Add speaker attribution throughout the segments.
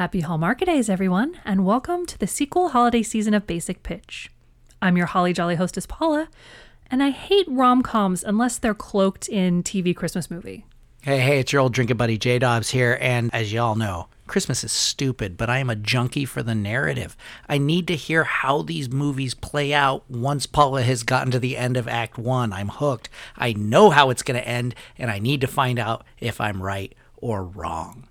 Speaker 1: Happy Hallmark Days, everyone, and welcome to the sequel holiday season of Basic Pitch. I'm your Holly Jolly hostess, Paula, and I hate rom coms unless they're cloaked in TV Christmas movie.
Speaker 2: Hey, hey, it's your old drinking buddy J Dobbs here, and as y'all know, Christmas is stupid, but I am a junkie for the narrative. I need to hear how these movies play out once Paula has gotten to the end of Act One. I'm hooked. I know how it's going to end, and I need to find out if I'm right or wrong.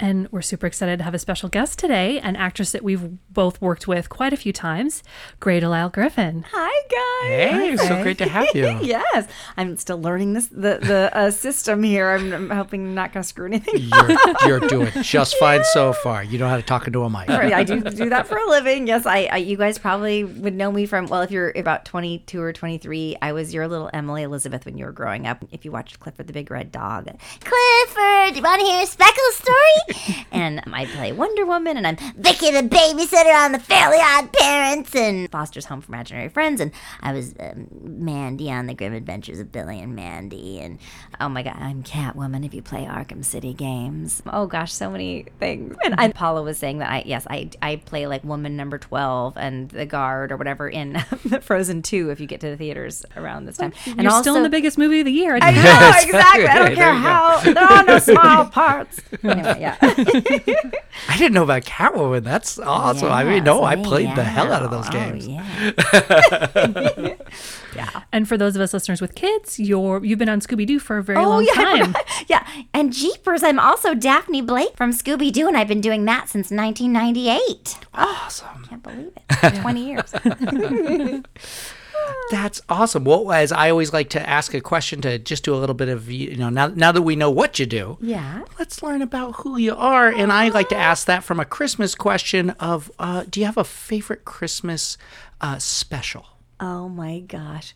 Speaker 1: And we're super excited to have a special guest today, an actress that we've both worked with quite a few times, Grey DeLisle Griffin.
Speaker 3: Hi guys.
Speaker 2: Hey, so great to have you.
Speaker 3: yes, I'm still learning this the the uh, system here. I'm, I'm hoping I'm not going to screw anything.
Speaker 2: You're, you're doing just fine so far. You know how to talk into a mic.
Speaker 3: I do do that for a living. Yes, I, I you guys probably would know me from well, if you're about 22 or 23, I was your little Emily Elizabeth when you were growing up. If you watched Clifford the Big Red Dog, Clifford, do you want to hear a speckle story? and I play Wonder Woman, and I'm Vicky the babysitter on the Fairly Odd Parents and Foster's Home for Imaginary Friends, and I was um, Mandy on the Grim Adventures of Billy and Mandy, and oh my God, I'm Catwoman if you play Arkham City games. Oh gosh, so many things. And I, Paula was saying that I yes I I play like woman number twelve and the guard or whatever in Frozen Two if you get to the theaters around this time. And
Speaker 1: You're still in the biggest movie of the year.
Speaker 3: I know exactly. I don't care how there are no small parts. Anyway, yeah.
Speaker 2: I didn't know about Catwoman. That's awesome. I mean, no, I
Speaker 3: Yes,
Speaker 2: played the hell out of
Speaker 3: yeah.
Speaker 2: those
Speaker 3: Oh,
Speaker 2: games.
Speaker 3: yeah.
Speaker 1: And for those of us listeners with kids, you're you've been on Scooby Doo for a very
Speaker 3: Oh
Speaker 1: long
Speaker 3: yeah,
Speaker 1: time.
Speaker 3: yeah. And Jeepers, I'm also Daphne Blake from Scooby Doo, and I've been doing that since 1998.
Speaker 2: Awesome.
Speaker 3: Can't believe it. 20 years.
Speaker 2: That's awesome. Well, as I always like to ask a question to just do a little bit of, you know, now, now that we know what you do,
Speaker 3: Yeah.
Speaker 2: let's learn about who you are. And I like to ask that from a Christmas question of, uh, do you have a favorite Christmas uh, special?
Speaker 3: Oh my gosh.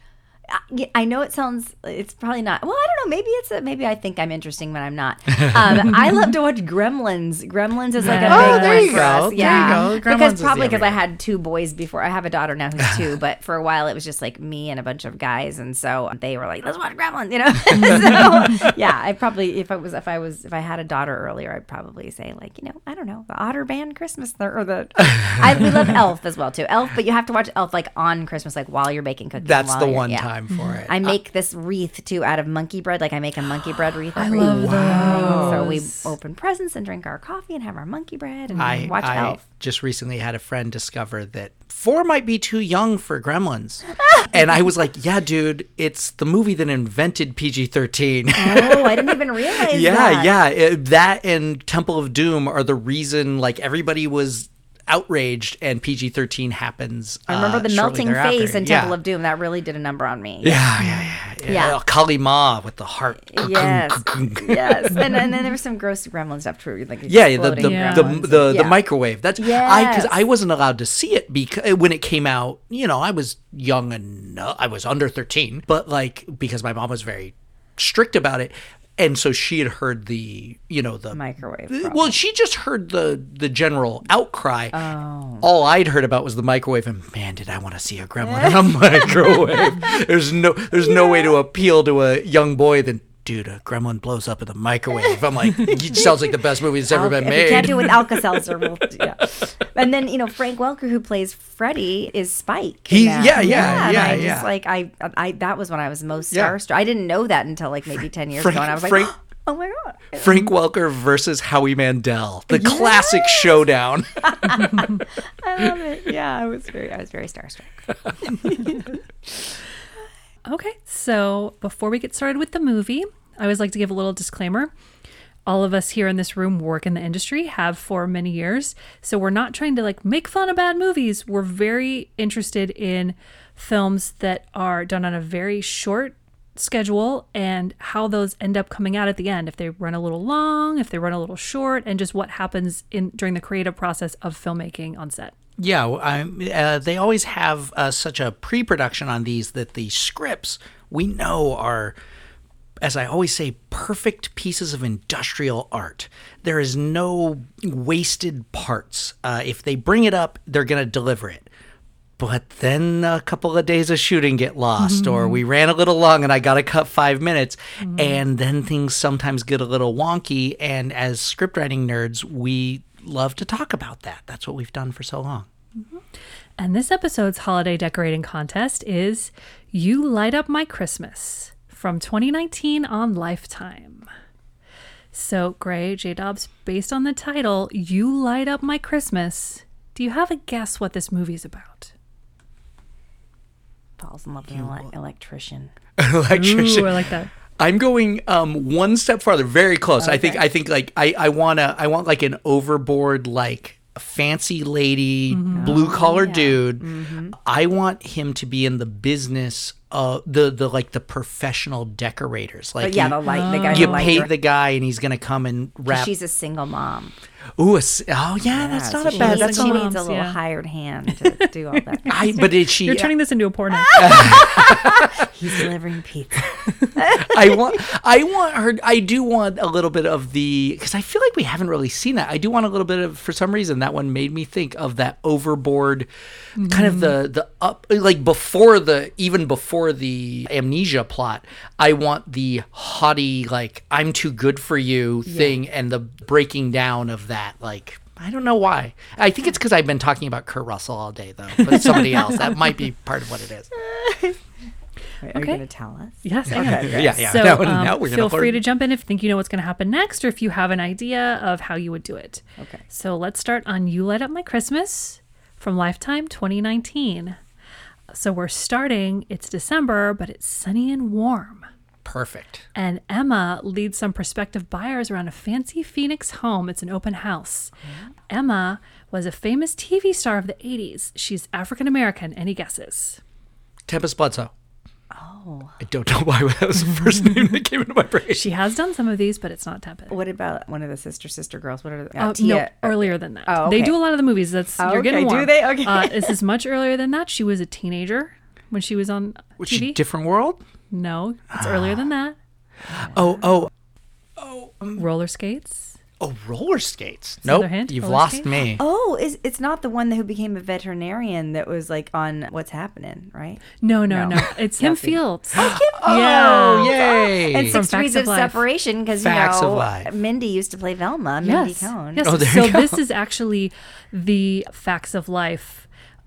Speaker 3: I- I know it sounds. It's probably not. Well, I don't know. Maybe it's. A, maybe I think I'm interesting, but I'm not. Um, I love to watch Gremlins. Gremlins is like a
Speaker 1: Oh,
Speaker 3: big
Speaker 2: there you go.
Speaker 3: us.
Speaker 2: There you
Speaker 3: Yeah,
Speaker 2: go. Gremlins
Speaker 3: because probably because I had two boys before. I have a daughter now who's two, but for a while it was just like me and a bunch of guys, and so they were like, "Let's watch Gremlins," you know. so yeah, I probably if I was if I was if I had a daughter earlier, I'd probably say like you know I don't know the Otter Band Christmas or the I we love Elf as well too. Elf, but you have to watch Elf like on Christmas, like while you're baking cookies.
Speaker 2: That's the one
Speaker 3: yeah.
Speaker 2: time for it.
Speaker 3: I uh, make this wreath too out of monkey bread. Like I make a monkey bread wreath.
Speaker 1: I
Speaker 3: every
Speaker 1: love
Speaker 3: year. So we open presents and drink our coffee and have our monkey bread and
Speaker 2: I,
Speaker 3: watch
Speaker 2: I
Speaker 3: Elf.
Speaker 2: just recently had a friend discover that four might be too young for Gremlins. and I was like, yeah, dude, it's the movie that invented PG 13.
Speaker 3: Oh, I didn't even realize
Speaker 2: yeah,
Speaker 3: that.
Speaker 2: yeah. it- that and Temple of Doom are the reason, like, everybody was outraged and PG 13 happens.
Speaker 3: I remember
Speaker 2: uh,
Speaker 3: the melting face in
Speaker 2: yeah.
Speaker 3: Temple of Doom. That really did a number on me.
Speaker 2: Yeah, yeah, yeah. yeah.
Speaker 3: Yeah.
Speaker 2: Uh, Kali Ma with the heart.
Speaker 3: Yes. yes. And, and then there was some gross gremlin stuff too. Like
Speaker 2: Yeah, the the,
Speaker 1: Yeah.
Speaker 2: the, the, the microwave. That's I because
Speaker 3: Yes.
Speaker 2: I wasn't allowed to see it because when it came out, you know, I was young and I was under thirteen, but like because my mom was very strict about it, and so she had heard the you know the
Speaker 3: Microwave
Speaker 2: Well, she just heard the the general outcry.
Speaker 3: Oh.
Speaker 2: All I'd heard about was the microwave, and man, did I want to see a gremlin in a microwave. There's no there's no way to appeal to a young boy than. Dude, a gremlin blows up in the microwave. I'm like, it sounds like the best movie that's ever
Speaker 3: Alka-
Speaker 2: been made.
Speaker 3: You can't do it with Alka Seltzer. We'll, yeah. And then you know Frank Welker, who plays Freddy, is Spike.
Speaker 2: He- yeah, yeah,
Speaker 3: and
Speaker 2: yeah,
Speaker 3: I
Speaker 2: yeah.
Speaker 3: Just like I, I that was when I was most
Speaker 2: Yeah.
Speaker 3: starstruck. I didn't know that until like maybe ten years
Speaker 2: Frank-
Speaker 3: ago, and I was like,
Speaker 2: Frank-
Speaker 3: oh my god.
Speaker 2: Frank Welker versus Howie Mandel, the classic showdown.
Speaker 3: I love it. Yeah, I was very, I was very starstruck.
Speaker 1: Okay, so before we get started with the movie, I always like to give a little disclaimer. All of us here in this room work in the industry, have for many years. So we're not trying to like make fun of bad movies. We're very interested in films that are done on a very short schedule and how those end up coming out at the end. If they run a little long, if they run a little short, and just what happens in during the creative process of filmmaking on set.
Speaker 2: Yeah, I, uh, they always have uh, such a pre-production on these that the scripts we know are, as I always say, perfect pieces of industrial art. There is no wasted parts. Uh, if they bring it up, they're going to deliver it. but then a couple of days of shooting get lost, or we ran a little long and I got to cut five minutes. And then things sometimes get a little wonky. And as script writing nerds, we love to talk about that. That's what we've done for so long. Mm-hmm.
Speaker 1: And this episode's holiday decorating contest is You Light Up My Christmas from 2019 on Lifetime. So, Grey, J Dobbs, based on the title, You Light Up My Christmas, do you have a guess what this movie's about?
Speaker 3: Falls in love with an ele- electrician.
Speaker 2: Electrician.
Speaker 1: Ooh, I like that.
Speaker 2: I'm going um, one step farther, very close. I think I think like I I want to I want like an overboard like fancy lady blue collar dude. I want him to be in the business of the the like the professional decorators. Like
Speaker 3: But yeah,
Speaker 2: you,
Speaker 3: the light, the guy
Speaker 2: you
Speaker 3: who lights
Speaker 2: pay
Speaker 3: her.
Speaker 2: the guy and he's gonna come and wrap.
Speaker 3: She's a single mom.
Speaker 2: Ooh, a s oh yeah, that's
Speaker 3: Yeah,
Speaker 2: not
Speaker 3: so
Speaker 2: a bad.
Speaker 3: She,
Speaker 2: That's
Speaker 3: needs, she
Speaker 2: not.
Speaker 3: needs a little
Speaker 1: yeah.
Speaker 3: hired hand to do all that.
Speaker 2: I, but is she?
Speaker 1: You're uh, turning this into a porno.
Speaker 3: He's delivering pizza.
Speaker 2: I want I want her I do want a little bit of the because I feel like we haven't really seen that. I do want a little bit of for some reason that one made me think of that overboard kind of mm-hmm. the the up like before the even before the amnesia plot. I want the haughty like I'm too good for you thing and the breaking down of that like I don't know why. I think it's because I've been talking about Kurt Russell all day, though. But somebody else. That might be part of what it is.
Speaker 3: Are you going to tell us?
Speaker 1: Yes, I am.
Speaker 2: Yeah, yeah.
Speaker 1: So
Speaker 2: Now-
Speaker 1: um,
Speaker 2: now we're gonna
Speaker 1: feel free to jump in if you think you know what's going to happen next or if you have an idea of how you would do it.
Speaker 3: Okay.
Speaker 1: So let's start on You Light Up My Christmas from Lifetime 2019. So we're starting, it's December, but it's sunny and warm.
Speaker 2: Perfect.
Speaker 1: And Emma leads some prospective buyers around a fancy Phoenix home. It's an open house. Mm-hmm. Emma was a famous TV star of the 80s. She's African American. Any guesses?
Speaker 2: Tempest Bledsoe.
Speaker 3: Oh.
Speaker 2: I don't know why that was the first name that came into my brain.
Speaker 1: She has done some of these, but it's not Tempest.
Speaker 3: What about one of the sister sister girls? What are the,
Speaker 1: Uh,
Speaker 3: uh,
Speaker 1: no,
Speaker 3: Tia?
Speaker 1: earlier than that.
Speaker 3: Oh,
Speaker 1: They do a lot of the movies. That's
Speaker 3: Oh,
Speaker 1: you're getting
Speaker 3: okay. Do
Speaker 1: warm.
Speaker 3: they? Okay.
Speaker 1: Uh, this is much earlier than that. She was a teenager when she was on
Speaker 2: Which
Speaker 1: TV.
Speaker 2: different world?
Speaker 1: no, it's earlier than that.
Speaker 2: Oh, oh,
Speaker 1: Roller skates.
Speaker 2: Oh, roller skates.
Speaker 1: another
Speaker 2: Nope,
Speaker 1: hint?
Speaker 2: you've
Speaker 1: Roller
Speaker 2: lost
Speaker 1: skates?
Speaker 2: me.
Speaker 3: Oh, is it's not the one who became a veterinarian that was like on What's Happening, right?
Speaker 1: No, no,
Speaker 3: No.
Speaker 1: no. It's Kim Fields.
Speaker 3: Oh, Kim
Speaker 2: Oh, yay!
Speaker 3: And
Speaker 1: From
Speaker 3: six
Speaker 1: Facts
Speaker 3: degrees
Speaker 1: of
Speaker 3: of, separation because you
Speaker 2: Facts of
Speaker 3: know
Speaker 2: Life.
Speaker 3: Mindy used to play Velma. Mindy
Speaker 1: yes.
Speaker 3: Cohn.
Speaker 1: Yes.
Speaker 2: Oh, there
Speaker 1: so
Speaker 2: you go.
Speaker 1: this is actually the Facts of Life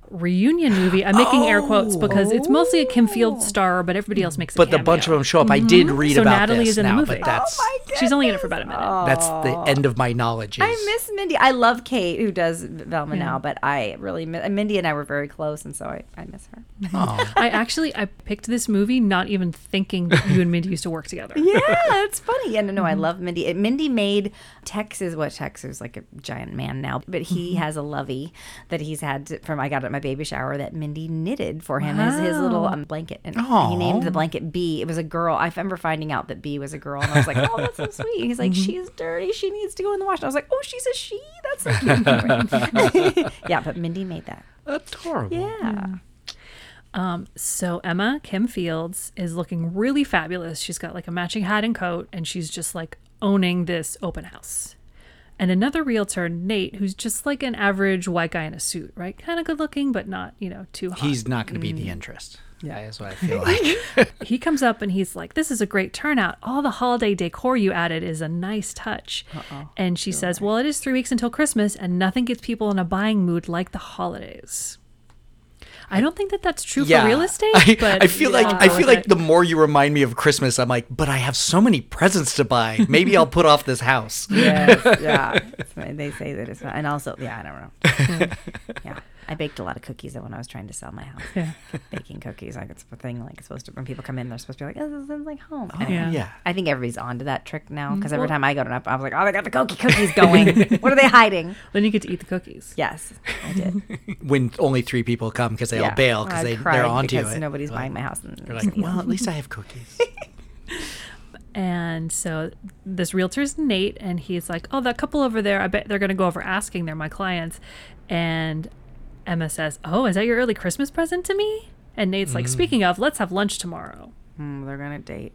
Speaker 1: reunion movie. I'm making air quotes oh. because it's mostly a Kim Field oh. star, but everybody else makes a
Speaker 2: but the bunch of them show up. I did mm-hmm. read
Speaker 1: So
Speaker 2: about
Speaker 1: Natalie
Speaker 2: this
Speaker 1: is in the movie.
Speaker 2: but oh that's
Speaker 3: Oh
Speaker 1: She's only in it for about a minute.
Speaker 2: that's the end of my knowledge.
Speaker 3: I miss Mindy. I love Kate who does Velma now, but I really miss, Mindy and I were very close, and so I, I miss her.
Speaker 2: Oh.
Speaker 1: I actually I picked this movie not even thinking that you and Mindy used to work together.
Speaker 3: Yeah, it's funny. Yeah, no, no, I mm-hmm. love Mindy. And Mindy made Tex is what Tex is like a giant man now, but he mm-hmm. has a lovey that he's had to, from I got it at my baby shower that Mindy knitted for him as his little um, blanket, and
Speaker 2: Aw.
Speaker 3: he named the blanket B. It was a girl. I remember finding out that B was a girl, and I was like, oh, that's so sweet. He's like, she's dirty. She needs to go in the wash. And I was like, oh, she's a she. That's so cute. yeah, but Mindy made that.
Speaker 2: adorable.
Speaker 3: Yeah.
Speaker 1: Um, so Emma Kim Fields is looking really fabulous. She's got like a matching hat and coat, and she's just like owning this open house. And another realtor, Nate, who's just like an average white guy in a suit, right? Kind of good looking, but not, you know, too hot.
Speaker 2: He's not going to be
Speaker 1: Mm.
Speaker 2: the interest. Yeah, that's what I feel like.
Speaker 1: he comes up and he's like, This is a great turnout. All the holiday decor you added is a nice touch. And she says, Well, it is three weeks until Christmas, and nothing gets people in a buying mood like the holidays. I don't think that that's true for real estate,
Speaker 2: I,
Speaker 1: but
Speaker 2: I feel like
Speaker 1: I'll
Speaker 2: I
Speaker 1: go
Speaker 2: feel like
Speaker 1: it.
Speaker 2: the more you remind me of Christmas, I'm like, but I have so many presents to buy. Maybe I'll put off this house.
Speaker 3: Yes, yeah. It's. They say that it's not. And also, yeah, I don't know. yeah. I baked a lot of cookies though when I was trying to sell my house.
Speaker 1: Yeah.
Speaker 3: Baking cookies, like it's a thing. Like it's supposed to, when people come in, they're supposed to be like, "Oh, this is like home."
Speaker 2: Oh,
Speaker 1: Yeah.
Speaker 2: yeah.
Speaker 3: I think everybody's onto that trick now mm-hmm. because every
Speaker 1: Well-
Speaker 3: time I go to, up, I was like, "Oh, they got the cookie cookies going. what are they hiding?"
Speaker 1: Then you get to eat the cookies.
Speaker 3: Yes, I did.
Speaker 2: When only three people come because they
Speaker 3: yeah.
Speaker 2: all bail because they
Speaker 3: cried
Speaker 2: they're onto
Speaker 3: because
Speaker 2: it.
Speaker 3: Nobody's
Speaker 2: Like,
Speaker 3: buying my house. And
Speaker 2: They're like, well, at least I have cookies.
Speaker 1: And so this realtor's Nate, and he's like, "Oh, that couple over there, I bet they're going to go over asking. They're my clients." And Emma says, "Oh, is that your early Christmas present to me?" And Nate's like, mm. "Speaking of, let's have lunch tomorrow."
Speaker 3: Hmm, they're gonna date.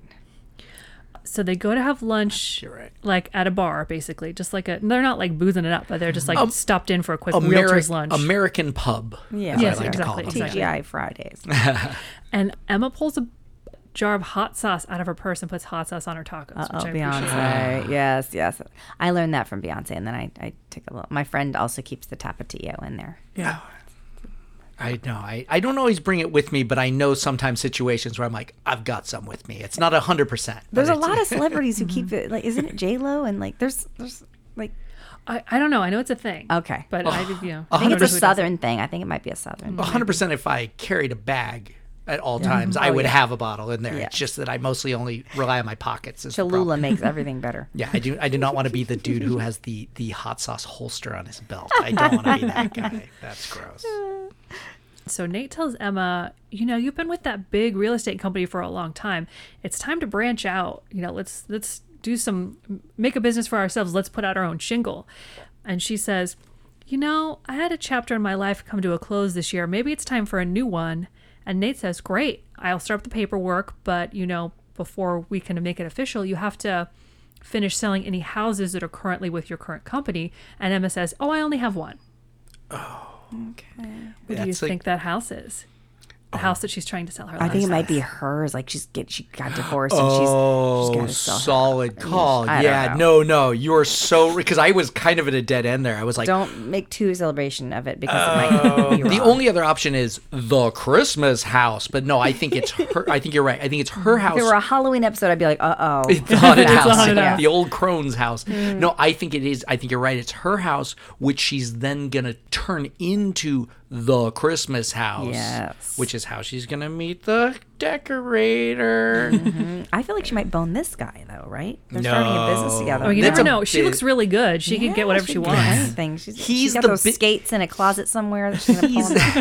Speaker 1: So they go to have lunch,
Speaker 2: ah, right.
Speaker 1: like at a bar, basically, just like a. They're not like boozing it up, but they're just like um, stopped in for a quick
Speaker 2: Ameri-
Speaker 1: realtor's lunch.
Speaker 2: American pub.
Speaker 3: Yeah.
Speaker 1: Yes,
Speaker 2: like
Speaker 1: exactly, exactly.
Speaker 3: TGI Fridays.
Speaker 1: and Emma pulls a jar of hot sauce out of her purse and puts hot sauce on her tacos,
Speaker 3: Oh,
Speaker 1: which I appreciate.
Speaker 3: Beyonce. yes, yes. I learned that from Beyonce, and then I, I took a little. My friend also keeps the tapatio in there.
Speaker 2: Yeah. I know. I, I don't always bring it with me, but I know sometimes situations where I'm like, I've got some with me. It's not a hundred percent.
Speaker 3: There's a lot of celebrities who keep it. Like, isn't it J Lo? And like, there's, there's like,
Speaker 1: I, I don't know. I know it's a thing.
Speaker 3: okay.
Speaker 1: But I you know.
Speaker 3: I think it's a
Speaker 1: who does it.
Speaker 3: southern thing. I think it might be a southern.
Speaker 2: Hundred percent. If I carried a bag at all times, I
Speaker 3: Oh,
Speaker 2: would
Speaker 3: yeah.
Speaker 2: have a bottle in there.
Speaker 3: Yeah.
Speaker 2: It's just that I mostly only rely on my pockets. is the
Speaker 3: Cholula makes everything better.
Speaker 2: Yeah, I do. I do not want to be the dude who has the the hot sauce holster on his belt. I don't want to be that guy. That's gross.
Speaker 1: So Nate tells Emma, you know, you've been with that big real estate company for a long time. It's time to branch out. You know, let's let's do some make a business for ourselves. Let's put out our own shingle. And she says, "You know, I had a chapter in my life come to a close this year. Maybe it's time for a new one." And Nate says, "Great. I'll start up the paperwork, but you know, before we can make it official, you have to finish selling any houses that are currently with your current company." And Emma says, "Oh, I only have one." Oh.
Speaker 3: Okay.
Speaker 1: What do you
Speaker 2: That's like-
Speaker 1: think that house is? The house that she's trying to sell her.
Speaker 3: I think it
Speaker 1: last
Speaker 3: might be hers. Like she's get she got divorced and she's she's
Speaker 2: Oh,
Speaker 3: got to sell. her-
Speaker 2: solid call.
Speaker 3: I don't
Speaker 2: Yeah, no, no, you're so because I was kind of at a dead end there. I was like,
Speaker 3: Don't make too celebration of it because it might be
Speaker 2: the only other option is the Christmas house, but no, I think it's her. I think you're right. I think it's her house.
Speaker 3: If it were a Halloween episode, I'd be like, uh oh.
Speaker 2: the haunted
Speaker 1: It's
Speaker 2: house,
Speaker 1: haunted
Speaker 2: yeah, the old crone's house. No, I think it is. I think you're right. It's her house, which she's then gonna turn into the Christmas house.
Speaker 3: Yes.
Speaker 2: which is how she's gonna meet the decorator. Mm-hmm.
Speaker 3: I feel like she might bone this guy though, right? They're starting a business together.
Speaker 1: Oh, you
Speaker 2: That's
Speaker 1: never know. She
Speaker 2: big-
Speaker 1: looks really good. She could get whatever she
Speaker 3: can do
Speaker 1: wants.
Speaker 3: Anything. She's,
Speaker 2: He's
Speaker 3: she's got
Speaker 2: the
Speaker 3: those
Speaker 2: bi-
Speaker 3: skates in a closet somewhere that she's gonna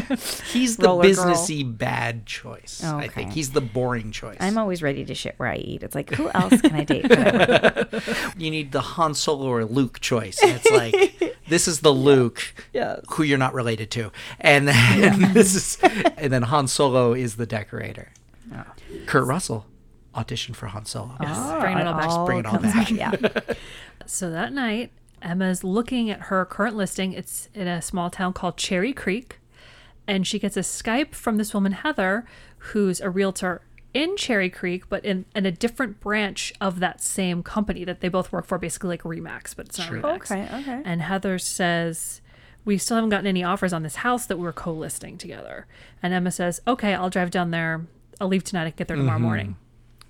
Speaker 3: pull
Speaker 2: He's he's the
Speaker 3: Roller girl.
Speaker 2: businessy bad choice. I think he's the boring choice.
Speaker 3: I'm always ready to shit where I eat. It's like, who else can I date? Whatever.
Speaker 2: you need the Han Solo or Luke choice. It's like this is the Luke
Speaker 3: Yes.
Speaker 2: who you're not related to, and then this is, and then Han Solo is the decorator. Kurt Russell auditioned for Han Solo.
Speaker 1: Ah, Bringing it all back.
Speaker 2: Bring it all back.
Speaker 3: back, Yeah.
Speaker 1: So that night, Emma's looking at her current listing. It's in a small town called Cherry Creek. And she gets a Skype from this woman, Heather, who's a realtor in Cherry Creek, but in, in a different branch of that same company that they both work for, basically like Remax, but it's not Remax.
Speaker 3: Okay, okay.
Speaker 1: And Heather says, We still haven't gotten any offers on this house that we're co listing together. And Emma says, Okay, I'll drive down there. I'll leave tonight and get there tomorrow mm-hmm. morning.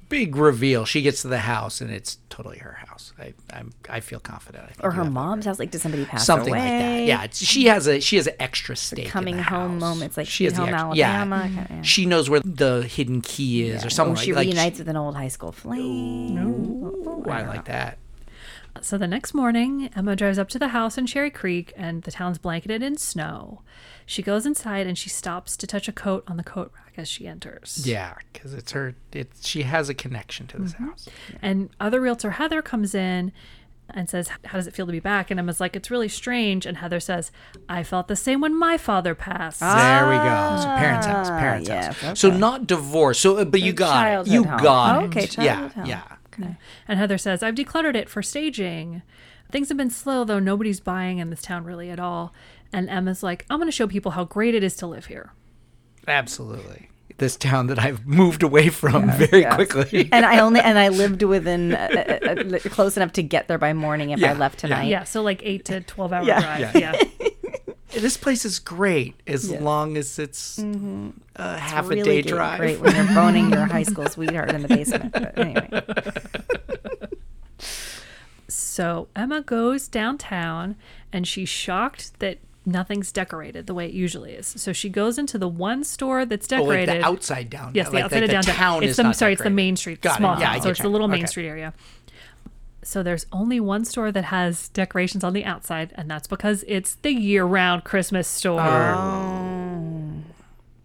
Speaker 2: Big reveal. She gets to the house and it's totally her house. I I'm, I feel confident. I think
Speaker 3: Or her mom's house. Like, did somebody pass
Speaker 2: something
Speaker 3: away?
Speaker 2: like that. Yeah, it's, she has a she has an extra stake. in
Speaker 3: Coming
Speaker 2: the
Speaker 3: home
Speaker 2: house.
Speaker 3: moments, like
Speaker 2: she has
Speaker 3: Sweet
Speaker 2: the
Speaker 3: Home
Speaker 2: extra,
Speaker 3: Alabama,
Speaker 2: Yeah.
Speaker 3: kinda, yeah.
Speaker 2: She knows where the hidden key is, or something
Speaker 3: Oh, she
Speaker 2: like, like
Speaker 3: reunites with an old high school flame.
Speaker 2: Oh, Ooh, I like that.
Speaker 1: So the next morning, Emma drives up to the house in Cherry Creek, and the town's blanketed in snow. She goes inside and she stops to touch a coat on the coat rack as she enters.
Speaker 2: Yeah, because it's her. It's she has a connection to
Speaker 3: Mm-hmm.
Speaker 2: this house.
Speaker 1: And other realtor Heather comes in and says, How does it feel to be back? And Emma's like, It's really strange. And Heather says, I felt the same when my father passed.
Speaker 2: there we go. So parents' house, parents'
Speaker 3: Ah, yes,
Speaker 2: house. So not divorce. So, uh, but you got it.
Speaker 3: childhood
Speaker 2: You
Speaker 3: home.
Speaker 2: got it.
Speaker 3: okay,
Speaker 2: Yeah,
Speaker 3: childhood home.
Speaker 2: yeah.
Speaker 1: And Heather says, I've decluttered it for staging. Things have been slow, though nobody's buying in this town really at all. And Emma's like, I'm going to show people how great it is to live here.
Speaker 2: Absolutely. This town that I've moved away from very quickly.
Speaker 3: and I only and I lived within uh, uh, uh, close enough to get there by morning if
Speaker 2: Yeah,
Speaker 3: I left
Speaker 2: yeah.
Speaker 3: tonight.
Speaker 1: Yeah, so like 8 to 12 hour
Speaker 3: Yeah.
Speaker 1: drive. Yeah.
Speaker 2: this place is great as long as it's a half a
Speaker 3: Really
Speaker 2: day
Speaker 3: get
Speaker 2: drive.
Speaker 3: Great when you're boning your high school sweetheart in the basement. But anyway,
Speaker 1: So Emma goes downtown and she's shocked that nothing's decorated the way it usually is. So she goes into the one store that's
Speaker 2: Oh, like
Speaker 1: decorated.
Speaker 2: the outside down.
Speaker 1: Yes, the
Speaker 2: like,
Speaker 1: outside
Speaker 2: like
Speaker 1: of
Speaker 2: the
Speaker 1: downtown.
Speaker 2: town
Speaker 1: it's
Speaker 2: is
Speaker 1: the
Speaker 2: not
Speaker 1: sorry, it's the main street,
Speaker 2: Got it.
Speaker 1: small
Speaker 2: Yeah,
Speaker 1: town.
Speaker 2: I
Speaker 1: so it's the little main
Speaker 2: Okay.
Speaker 1: street area. So there's only one store that has decorations on the outside, and that's because it's the year-round Christmas store. Oh. oh.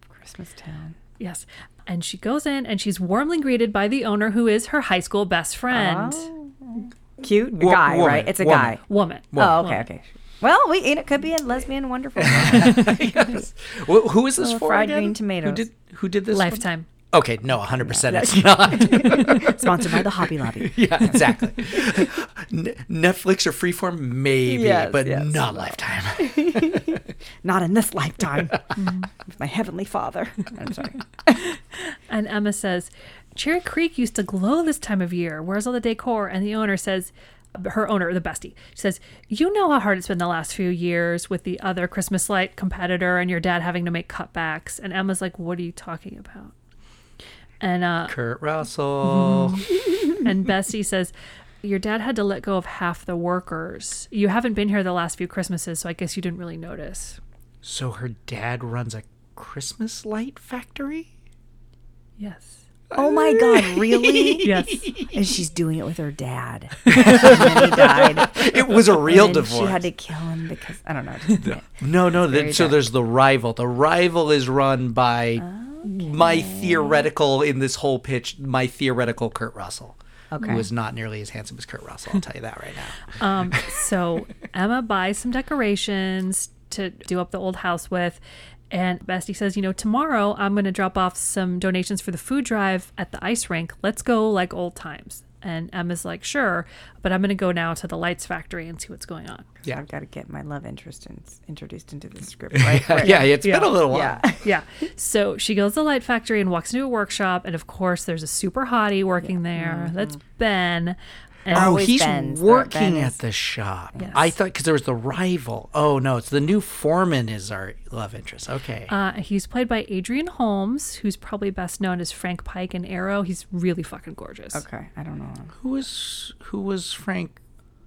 Speaker 3: Christmas Town.
Speaker 1: Yes. And she goes in and she's warmly greeted by the owner who is her high school best friend.
Speaker 3: Oh.
Speaker 2: Cute
Speaker 3: guy,
Speaker 2: woman,
Speaker 3: right? It's a
Speaker 2: woman.
Speaker 3: guy.
Speaker 1: Woman.
Speaker 3: Oh, okay, okay. Well, we it could be a lesbian, wonderful.
Speaker 2: Yes. Wh- who is this
Speaker 3: Little
Speaker 2: for?
Speaker 3: fried
Speaker 2: again?
Speaker 3: green tomatoes.
Speaker 2: Who did who did this? one?
Speaker 1: Lifetime.
Speaker 2: Okay, no, 100% it's not.
Speaker 3: Sponsored by the Hobby Lobby.
Speaker 2: yeah, exactly. N- Netflix or Freeform, maybe,
Speaker 3: Yes,
Speaker 2: but
Speaker 3: yes,
Speaker 2: not
Speaker 3: no.
Speaker 2: Lifetime.
Speaker 3: Not in this lifetime. With my heavenly father. I'm sorry.
Speaker 1: And Emma says, Cherry Creek used to glow this time of year. Where's all the decor? And the owner says, her owner, the bestie, she says, You know how hard it's been the last few years with the other Christmas light competitor and your dad having to make cutbacks. And Emma's like, What are you talking about? And uh,
Speaker 2: Kurt Russell.
Speaker 1: and Bestie says, Your dad had to let go of half the workers. You haven't been here the last few Christmases, so I guess you didn't really notice.
Speaker 2: So her dad runs a Christmas light factory?
Speaker 1: Yes.
Speaker 3: Oh my God, really?
Speaker 1: Yes.
Speaker 3: And she's doing it with her dad. and then he died.
Speaker 2: It was a real
Speaker 3: and then
Speaker 2: divorce.
Speaker 3: She had to kill him because I don't know. just-
Speaker 2: No, no.
Speaker 3: very
Speaker 2: That, so
Speaker 3: dark.
Speaker 2: there's the rival. The rival is run by my theoretical in this whole pitch. My theoretical Kurt Russell,
Speaker 3: Okay.
Speaker 2: who is not nearly as handsome as Kurt Russell. I'll tell you that right now.
Speaker 1: Um, so Emma buys some decorations to do up the old house with. And Bestie says, you know, tomorrow I'm going to drop off some donations for the food drive at the ice rink. Let's go like old times. And Emma's like, sure, but I'm going to go now to the lights factory and see what's going on.
Speaker 2: Yeah.
Speaker 3: I've got to get my love interest in, introduced into the script. Right? right.
Speaker 2: yeah, it's
Speaker 1: Yeah.
Speaker 2: been a little while.
Speaker 3: Yeah.
Speaker 1: Yeah. So she goes to the light factory and walks into a workshop. And of course, there's a super hottie working there. Mm-hmm. That's Ben. And
Speaker 2: Oh, he's
Speaker 3: Ben's.
Speaker 2: working
Speaker 3: Ben
Speaker 2: at the shop.
Speaker 1: Yes.
Speaker 2: I thought because there was the rival. Oh no, it's the new foreman is our love interest. Okay.
Speaker 1: Uh, he's played by Adrian Holmes, who's probably best known as Frank Pike in Arrow. He's really fucking gorgeous.
Speaker 3: Okay. I don't know.
Speaker 2: who was who was Frank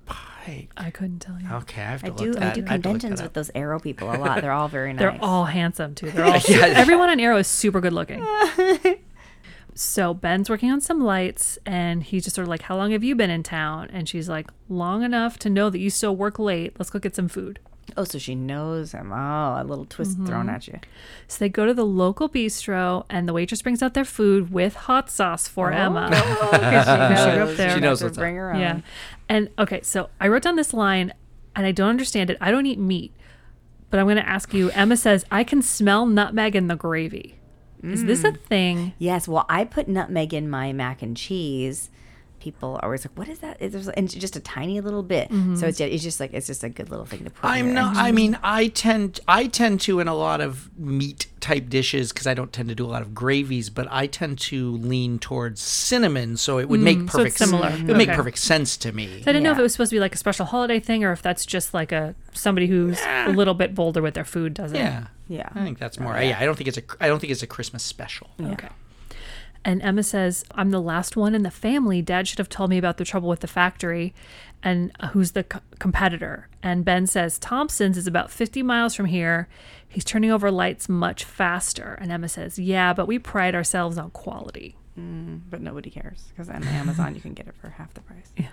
Speaker 2: Pike?
Speaker 1: I couldn't tell you.
Speaker 2: Okay, I have to
Speaker 3: I
Speaker 2: look
Speaker 3: do.
Speaker 2: that.
Speaker 3: I do
Speaker 2: I have to look
Speaker 3: conventions
Speaker 2: that
Speaker 3: with those arrow people a lot. They're all very nice.
Speaker 1: They're all handsome too. They're all
Speaker 2: Yeah.
Speaker 1: everyone on Arrow is super good looking. so Ben's working on some lights, and he's just sort of like, "How long have you been in town?" And she's like, "Long enough to know that you still work late. Let's go get some food."
Speaker 3: Oh, so she knows him. Oh, a little twist thrown
Speaker 2: Mm-hmm.
Speaker 3: at you.
Speaker 1: So they go to the local bistro, and the waitress brings out their food with hot sauce for Emma.
Speaker 3: Oh, she
Speaker 1: grew up
Speaker 3: knows.
Speaker 1: there.
Speaker 2: She knows
Speaker 3: to
Speaker 2: what's up.
Speaker 3: bring her own.
Speaker 1: Yeah. And okay, so I wrote down this line and I don't understand it. I don't eat meat. But I'm going to ask you Emma says, I can smell nutmeg in the gravy. Is this a mm. thing?
Speaker 3: Yes, well, I put nutmeg in my mac and cheese. People are always like, "What is that?" It's and just a tiny little bit. Mm-hmm. So it's it's just like it's just a good little thing to put.
Speaker 2: I'm not. I mean, I tend I tend to in a lot of meat type dishes because I don't tend to do a lot of gravies, but I tend to lean towards cinnamon, so it would mm, make
Speaker 1: so
Speaker 2: perfect.
Speaker 1: similar.
Speaker 2: It would make perfect sense to me.
Speaker 1: So I didn't know if it was supposed to be like a special holiday thing or if that's just like a somebody who's a little bit bolder with their food does it.
Speaker 2: Yeah,
Speaker 3: Yeah.
Speaker 2: I think that's more. Yeah, I don't think it's a. I don't think it's a Christmas special.
Speaker 1: Okay. And Emma says, I'm the last one in the family. Dad should have told me about the trouble with the factory and uh, who's the co- competitor. And Ben says, Thompson's is about 50 miles from here. He's turning over lights much faster. And Emma says, Yeah, but we pride ourselves on quality.
Speaker 3: but nobody cares because on Amazon you can get it for half the price. Yeah.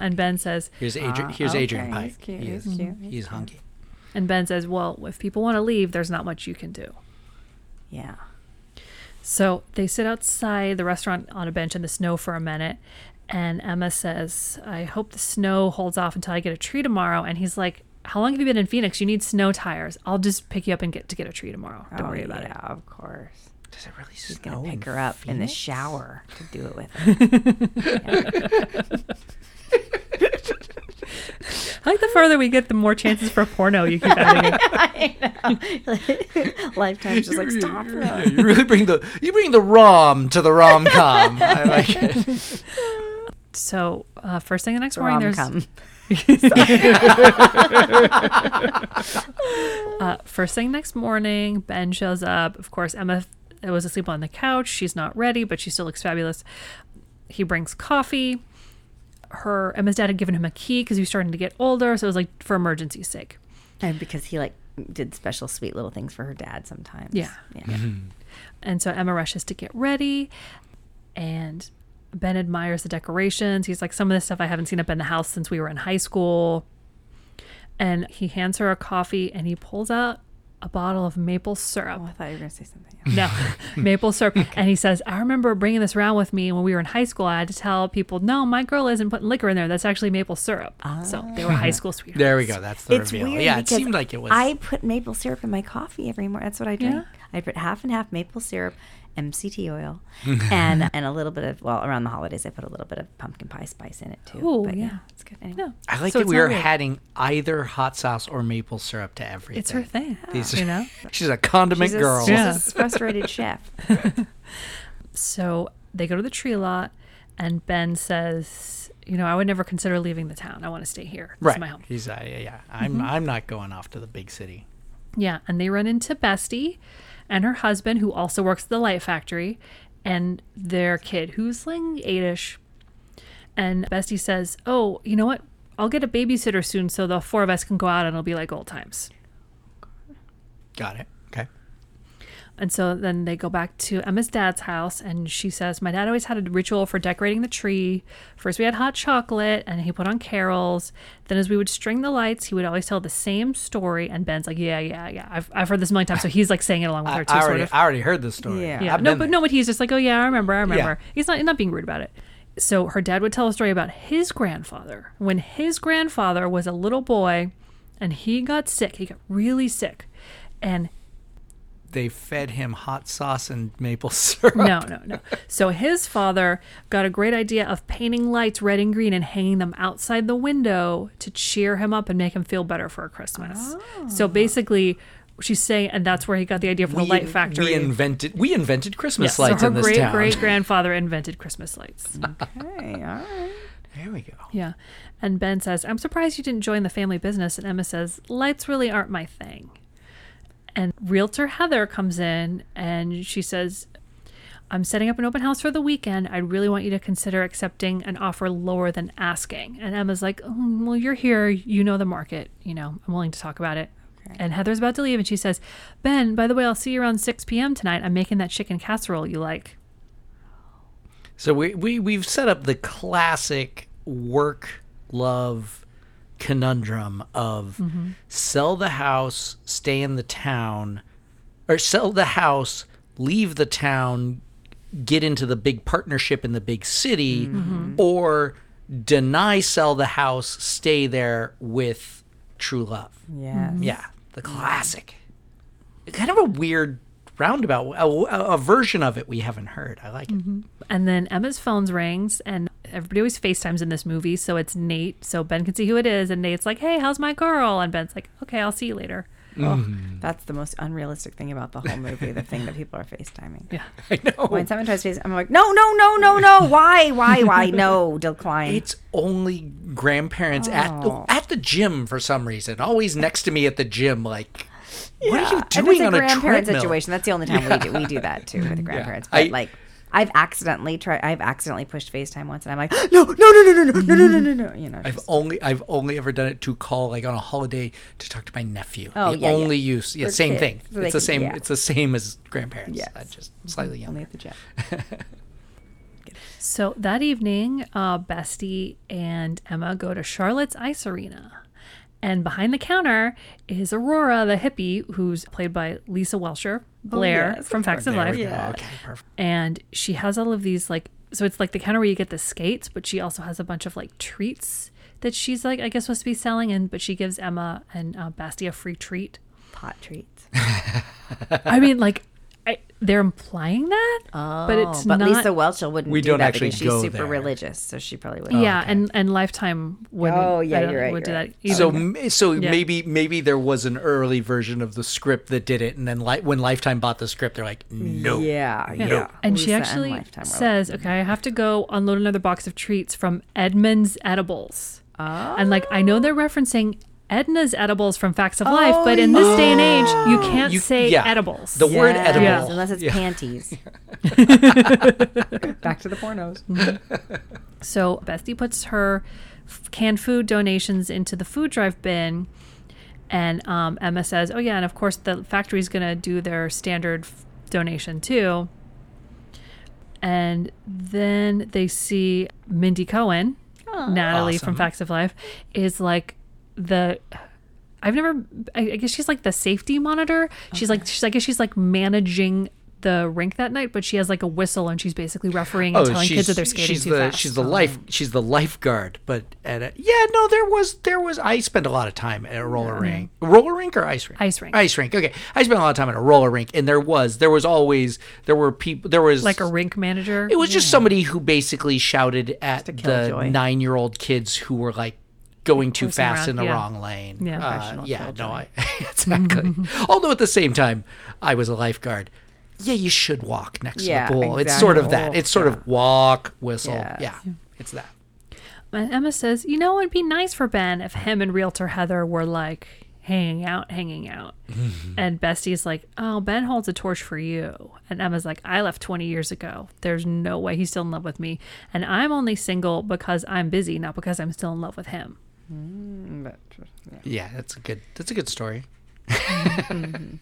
Speaker 1: And Ben says,
Speaker 2: Here's Adrian.
Speaker 3: Ah,
Speaker 2: here's
Speaker 3: okay,
Speaker 2: Adrian
Speaker 3: he's cute,
Speaker 2: He
Speaker 3: he's cute, he's
Speaker 2: He's hunky.
Speaker 1: and Ben says, Well, if people want to leave, there's not much you can do.
Speaker 3: Yeah.
Speaker 1: So they sit outside the restaurant on a bench in the snow for a minute. And Emma says, I hope the snow holds off until I get a tree tomorrow. And he's like, How long have you been in Phoenix? You need snow tires. I'll just pick you up and get to get a tree tomorrow. Don't
Speaker 3: oh,
Speaker 1: worry about
Speaker 3: yeah,
Speaker 1: it.
Speaker 3: of course.
Speaker 2: Does it really
Speaker 3: He's
Speaker 2: snow
Speaker 3: gonna
Speaker 2: in
Speaker 3: pick her up in the shower to do it with her.
Speaker 1: I like the further we get, the more chances for porno you keep adding. in.
Speaker 3: I know. Lifetime's just like stop.
Speaker 2: Yeah, you really bring the you bring the rom to the rom com. I like it.
Speaker 1: So uh, first thing the next morning, there's
Speaker 3: Rom-com.
Speaker 1: uh, first thing next morning. Ben shows up. Of course, Emma was asleep on the couch. She's not ready, but she still looks fabulous. He brings coffee. Her Emma's dad had given him a key because he was starting to get older, so it was like for emergency's sake.
Speaker 3: And because he like did special sweet little things for her dad sometimes.
Speaker 1: Yeah.
Speaker 3: Yeah. Mm-hmm.
Speaker 1: And so Emma rushes to get ready, and Ben admires the decorations. He's like, Some of this stuff I haven't seen up in the house since we were in high school. And he hands her a coffee and he pulls out a bottle of maple syrup.
Speaker 3: Oh, I thought you were gonna say something else.
Speaker 1: No, maple syrup. And he says, I remember bringing this around with me when we were in high school. I had to tell people, no, my girl isn't putting liquor in there. That's actually maple syrup. So they were high ah. school sweethearts.
Speaker 2: There we go. That's the
Speaker 3: It's
Speaker 2: reveal.
Speaker 3: weird.
Speaker 2: yeah, it seemed like it was.
Speaker 3: I put maple syrup in my coffee every morning. That's what I drink.
Speaker 1: Yeah?
Speaker 3: I put half and half maple syrup, MCT oil, and and a little bit of well around the holidays I put a little bit of pumpkin pie spice in it too.
Speaker 1: Ooh,
Speaker 3: but
Speaker 1: yeah.
Speaker 3: it's good. Anyway.
Speaker 1: No.
Speaker 2: I like
Speaker 1: So
Speaker 2: that we are
Speaker 1: weird.
Speaker 2: adding either hot sauce or maple syrup to everything.
Speaker 1: It's her thing.
Speaker 2: These-
Speaker 1: you know?
Speaker 2: She's a condiment
Speaker 3: She's a,
Speaker 2: girl.
Speaker 3: she's
Speaker 1: Yeah.
Speaker 3: a frustrated chef.
Speaker 1: So they go to the tree lot, and Ben says, "You know, I would never consider leaving the town. I want to stay here. This
Speaker 2: Right.
Speaker 1: is my home."
Speaker 2: He's uh, yeah, yeah. I'm I'm not going off to the big city.
Speaker 1: Yeah, and they run into Bestie and her husband, who also works at the light factory, and their kid, who's like eight-ish. And Bestie says, "Oh, you know what? I'll get a babysitter soon, so the four of us can go out, and it'll be like old times."
Speaker 2: Got it. Okay.
Speaker 1: And so then they go back to Emma's dad's house, and she says, My dad always had a ritual for decorating the tree. First, we had hot chocolate, and he put on carols. Then, as we would string the lights, he would always tell the same story. And Ben's like, Yeah, yeah, yeah. I've, I've heard this a million times. So he's like saying it along with
Speaker 2: I,
Speaker 1: her, too,
Speaker 2: I
Speaker 1: sort
Speaker 2: already
Speaker 1: of.
Speaker 2: I already heard this story.
Speaker 3: Yeah.
Speaker 1: Yeah, no, but
Speaker 2: there.
Speaker 1: no, but he's just like, Oh, yeah, I remember, I remember.
Speaker 2: Yeah.
Speaker 1: He's not, not being rude about it. So her dad would tell a story about his grandfather. When his grandfather was a little boy and he got sick, he got really sick. And
Speaker 2: They fed him hot sauce and maple syrup.
Speaker 1: No, no, no. So his father got a great idea of painting lights red and green and hanging them outside the window to cheer him up and make him feel better for Christmas. Oh. So ah. basically, she's saying, and that's where he got the idea for the light factory.
Speaker 2: We invented we invented Christmas
Speaker 1: Yes, so
Speaker 2: lights
Speaker 1: her
Speaker 2: in this
Speaker 1: great
Speaker 2: town.
Speaker 1: great grandfather invented Christmas lights.
Speaker 3: Okay, all right.
Speaker 2: There we go.
Speaker 1: yeah. And Ben says, I'm surprised you didn't join the family business. And Emma says, lights really aren't my thing. And realtor Heather comes in and she says, I'm setting up an open house for the weekend. I really want you to consider accepting an offer lower than asking. And Emma's like, oh, Well, you're here. You know the market. You know, I'm willing to talk about it. And Heather's about to leave and she says, Ben, by the way, I'll see you around 6 p.m. tonight. I'm making that chicken casserole you like.
Speaker 2: So we, we we've set up the classic work love conundrum of
Speaker 1: Mm-hmm.
Speaker 2: sell the house, stay in the town, or sell the house, leave the town, get into the big partnership in the big city,
Speaker 1: Mm-hmm.
Speaker 2: or deny sell the house, stay there with true love.
Speaker 3: Yes.
Speaker 2: Yeah, the classic. Kind of a weird roundabout, a, a- a version of it we haven't heard. I like it.
Speaker 1: And then Emma's phone rings, and everybody always FaceTimes in this movie. So it's Nate. So Ben can see who it is. And Nate's like, hey, how's my girl? And Ben's like, okay, I'll see you later.
Speaker 3: Oh, that's the most unrealistic thing about the whole movie. the thing that people are FaceTiming.
Speaker 1: Yeah.
Speaker 2: I know.
Speaker 3: When someone tries to face, I'm like, no, no, no, no, no. Why, why, why? No, decline.
Speaker 2: It's only grandparents at
Speaker 3: Oh.
Speaker 2: at the gym for some reason. Always next to me at the gym, like, what are you doing
Speaker 3: it's a
Speaker 2: on a
Speaker 3: grandparent
Speaker 2: treadmill?
Speaker 3: situation. That's the only time we do we do that too with the grandparents. But
Speaker 2: I-
Speaker 3: like, I've accidentally tried. I've accidentally pushed FaceTime once, and I'm like, no, no, no, no, no, no, no, no, no, no, no. You know,
Speaker 2: I've
Speaker 3: just-
Speaker 2: only I've only ever done it to call like on a holiday to talk to my nephew.
Speaker 3: Oh,
Speaker 2: the
Speaker 3: yeah, yeah.
Speaker 2: only use, yeah,
Speaker 3: For
Speaker 2: same
Speaker 3: kids,
Speaker 2: thing.
Speaker 3: so
Speaker 2: it's the
Speaker 3: can-
Speaker 2: same.
Speaker 3: yeah.
Speaker 2: It's the same as grandparents.
Speaker 3: Yes.
Speaker 2: uh, just slightly
Speaker 3: only
Speaker 2: younger.
Speaker 3: at the gym.
Speaker 1: So that evening, uh, Bestie and Emma go to Charlotte's Ice Arena. And behind the counter is Aurora, the hippie, who's played by Lisa Whelchel Blair
Speaker 3: yes,
Speaker 1: from Facts of
Speaker 2: There
Speaker 1: Life.
Speaker 3: Yeah.
Speaker 2: Okay, perfect.
Speaker 1: and she has all of these like so it's like the counter where you get the skates but she also has a bunch of like treats that she's like i guess supposed to be selling and but she gives emma and uh, Bestie a free treat
Speaker 3: Pot treats.
Speaker 1: i mean like I, they're implying that but it's
Speaker 3: Oh, but
Speaker 1: not
Speaker 3: Lisa Whelchel wouldn't
Speaker 2: We
Speaker 3: do
Speaker 2: don't
Speaker 3: that
Speaker 2: actually
Speaker 3: because she's
Speaker 2: go
Speaker 3: super
Speaker 2: there.
Speaker 3: religious, so she probably would.
Speaker 1: Oh, yeah and and lifetime wouldn't
Speaker 3: Oh, yeah, you're right,
Speaker 1: would do
Speaker 3: you're
Speaker 1: that
Speaker 3: right.
Speaker 1: either.
Speaker 2: So m so
Speaker 1: Yeah.
Speaker 2: maybe maybe there was an early version of the script that did it, and then li- when Lifetime bought the script, they're like, no.
Speaker 3: Yeah, yeah.
Speaker 1: and she actually
Speaker 3: Lifetime wrote it.
Speaker 1: says, "Okay, I have to mm-hmm. go unload another box of treats from Edmund's Edibles." And like I know they're referencing Edna's Edibles from Facts of Life, but in this day and age, you can't
Speaker 2: You-
Speaker 1: say
Speaker 2: yeah.
Speaker 1: edibles.
Speaker 2: The word
Speaker 3: Yes,
Speaker 2: edible.
Speaker 3: unless it's
Speaker 2: Yeah.
Speaker 3: panties. Back to the pornos.
Speaker 1: So Bestie puts her f- canned food donations into the food drive bin, and um, Emma says, "Oh yeah, and of course the factory's gonna do their standard f- donation too." And then they see Mindy Cohn, Natalie from Facts of Life, is like the. I've never. I guess she's like the safety monitor. She's like. She's. I guess she's like managing. the rink that night, but she has like a whistle and she's basically refereeing and oh, telling kids that they're skating
Speaker 2: Oh, she's
Speaker 1: too
Speaker 2: the
Speaker 1: fast.
Speaker 2: she's the um, life she's the lifeguard. But at a, yeah, no, there was there was I spent a lot of time at a roller rink, roller rink or ice rink,
Speaker 1: Ice rink.
Speaker 2: ice rink. Okay, I spent a lot of time at a roller rink, and there was there was always there were people there was
Speaker 1: like a rink manager.
Speaker 2: It was just somebody who basically shouted at the nine year old kids who were like going too
Speaker 1: Cruising
Speaker 2: fast
Speaker 1: around,
Speaker 2: in the
Speaker 1: yeah.
Speaker 2: wrong lane.
Speaker 1: Yeah.
Speaker 2: Uh,
Speaker 3: Professional
Speaker 2: yeah, no,
Speaker 3: killjoy.
Speaker 2: I, exactly. Although at the same time, I was a lifeguard. Yeah, you should walk next
Speaker 3: Yeah,
Speaker 2: to the pool. It's sort of that. It's sort of walk, whistle.
Speaker 3: Yes.
Speaker 2: Yeah, it's that.
Speaker 1: And Emma says, you know, it'd be nice for Ben if him and realtor Heather were like hanging out, hanging out. and Bestie's like, oh, Ben holds a torch for you. And Emma's like, I left 20 years ago. There's no way he's still in love with me. And I'm only single because I'm busy, not because I'm still in love with him.
Speaker 3: But, yeah.
Speaker 2: Yeah, that's a good. That's a good story.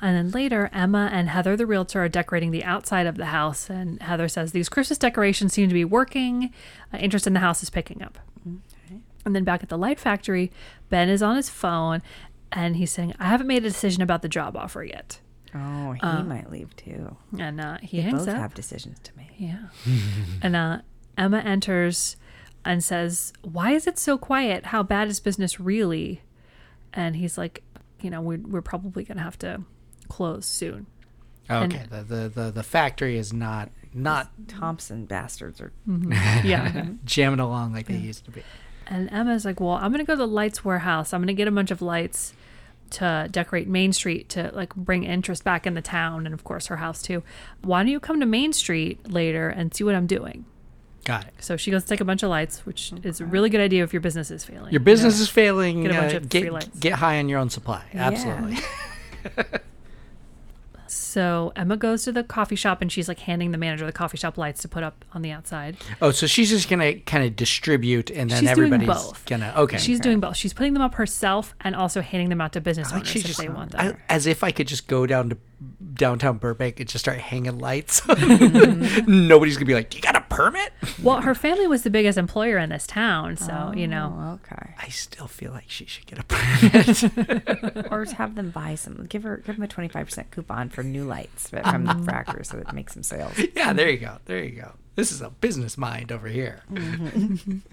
Speaker 1: And then later, Emma and Heather, the realtor, are decorating the outside of the house. And Heather says, These Christmas decorations seem to be working. Uh, interest in the house is picking up. And then back at the light factory, Ben is on his phone and he's saying, I haven't made a decision about the job offer yet.
Speaker 3: Oh, he might leave too.
Speaker 1: And uh, he hangs
Speaker 3: Both
Speaker 1: up.
Speaker 3: have decisions to make.
Speaker 1: Yeah. and uh, Emma enters and says, Why is it so quiet? How bad is business really? And he's like, You know, we're, we're probably going to have to close soon.
Speaker 2: Okay, the, the the the factory is not not
Speaker 3: Thompson bastards are. Mm-hmm.
Speaker 1: Yeah.
Speaker 2: jamming along like they used to be.
Speaker 1: And Emma's like, "Well, I'm gonna go to the lights warehouse. I'm gonna get a bunch of lights to decorate Main Street to like bring interest back in the town, and of course her house too. Why don't you come to Main Street later and see what I'm doing?"
Speaker 2: Got it.
Speaker 1: So she goes to take a bunch of lights, which is a really good idea if your business is failing.
Speaker 2: Your business is failing.
Speaker 1: Get a bunch
Speaker 2: uh,
Speaker 1: of free lights.
Speaker 2: get high on your own supply. Absolutely.
Speaker 1: So Emma goes to the coffee shop and she's like handing the manager the coffee shop lights to put up on the outside.
Speaker 2: Oh, so she's just gonna kind of distribute, and then
Speaker 1: She's doing
Speaker 2: everybody's
Speaker 1: both.
Speaker 2: gonna okay.
Speaker 1: She's doing both. She's putting them up herself and also handing them out to business owners
Speaker 2: she
Speaker 1: if
Speaker 2: just
Speaker 1: they want
Speaker 2: I,
Speaker 1: them.
Speaker 2: as if I could just go down to downtown Burbank and just start hanging lights. Nobody's gonna be like, "You got a permit?"
Speaker 1: well, her family was the biggest employer in this town, so you know.
Speaker 3: Oh, okay.
Speaker 2: I still feel like she should get a permit.
Speaker 3: or have them buy some. Give her, give them a twenty five percent coupon for new lights from the um. fractor, so it makes some sales.
Speaker 2: yeah, there you go. There you go. This is a business mind over here. Mm-hmm.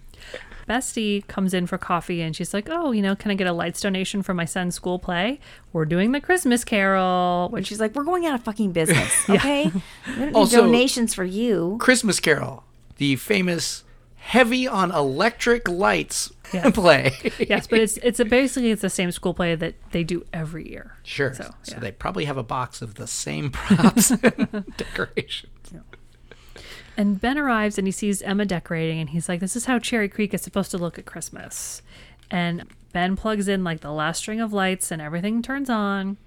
Speaker 1: Bestie comes in for coffee and she's like, "Oh, you know, can I get a lights donation for my son's school play? We're doing the Christmas Carol."
Speaker 3: And
Speaker 1: Which
Speaker 3: she's like, "We're going out of fucking business, okay? We
Speaker 2: Also-
Speaker 3: donations for you."
Speaker 2: Christmas Carol, the famous heavy on electric lights
Speaker 1: Yes.
Speaker 2: play.
Speaker 1: yes, but it's it's a, basically it's the same school play that they do every year.
Speaker 2: Sure.
Speaker 1: So,
Speaker 2: So,
Speaker 1: yeah.
Speaker 2: they probably have a box of the same props and decorations.
Speaker 1: And Ben arrives and he sees Emma decorating and he's like, "This is how Cherry Creek is supposed to look at Christmas." And Ben plugs in like the last string of lights and everything turns on.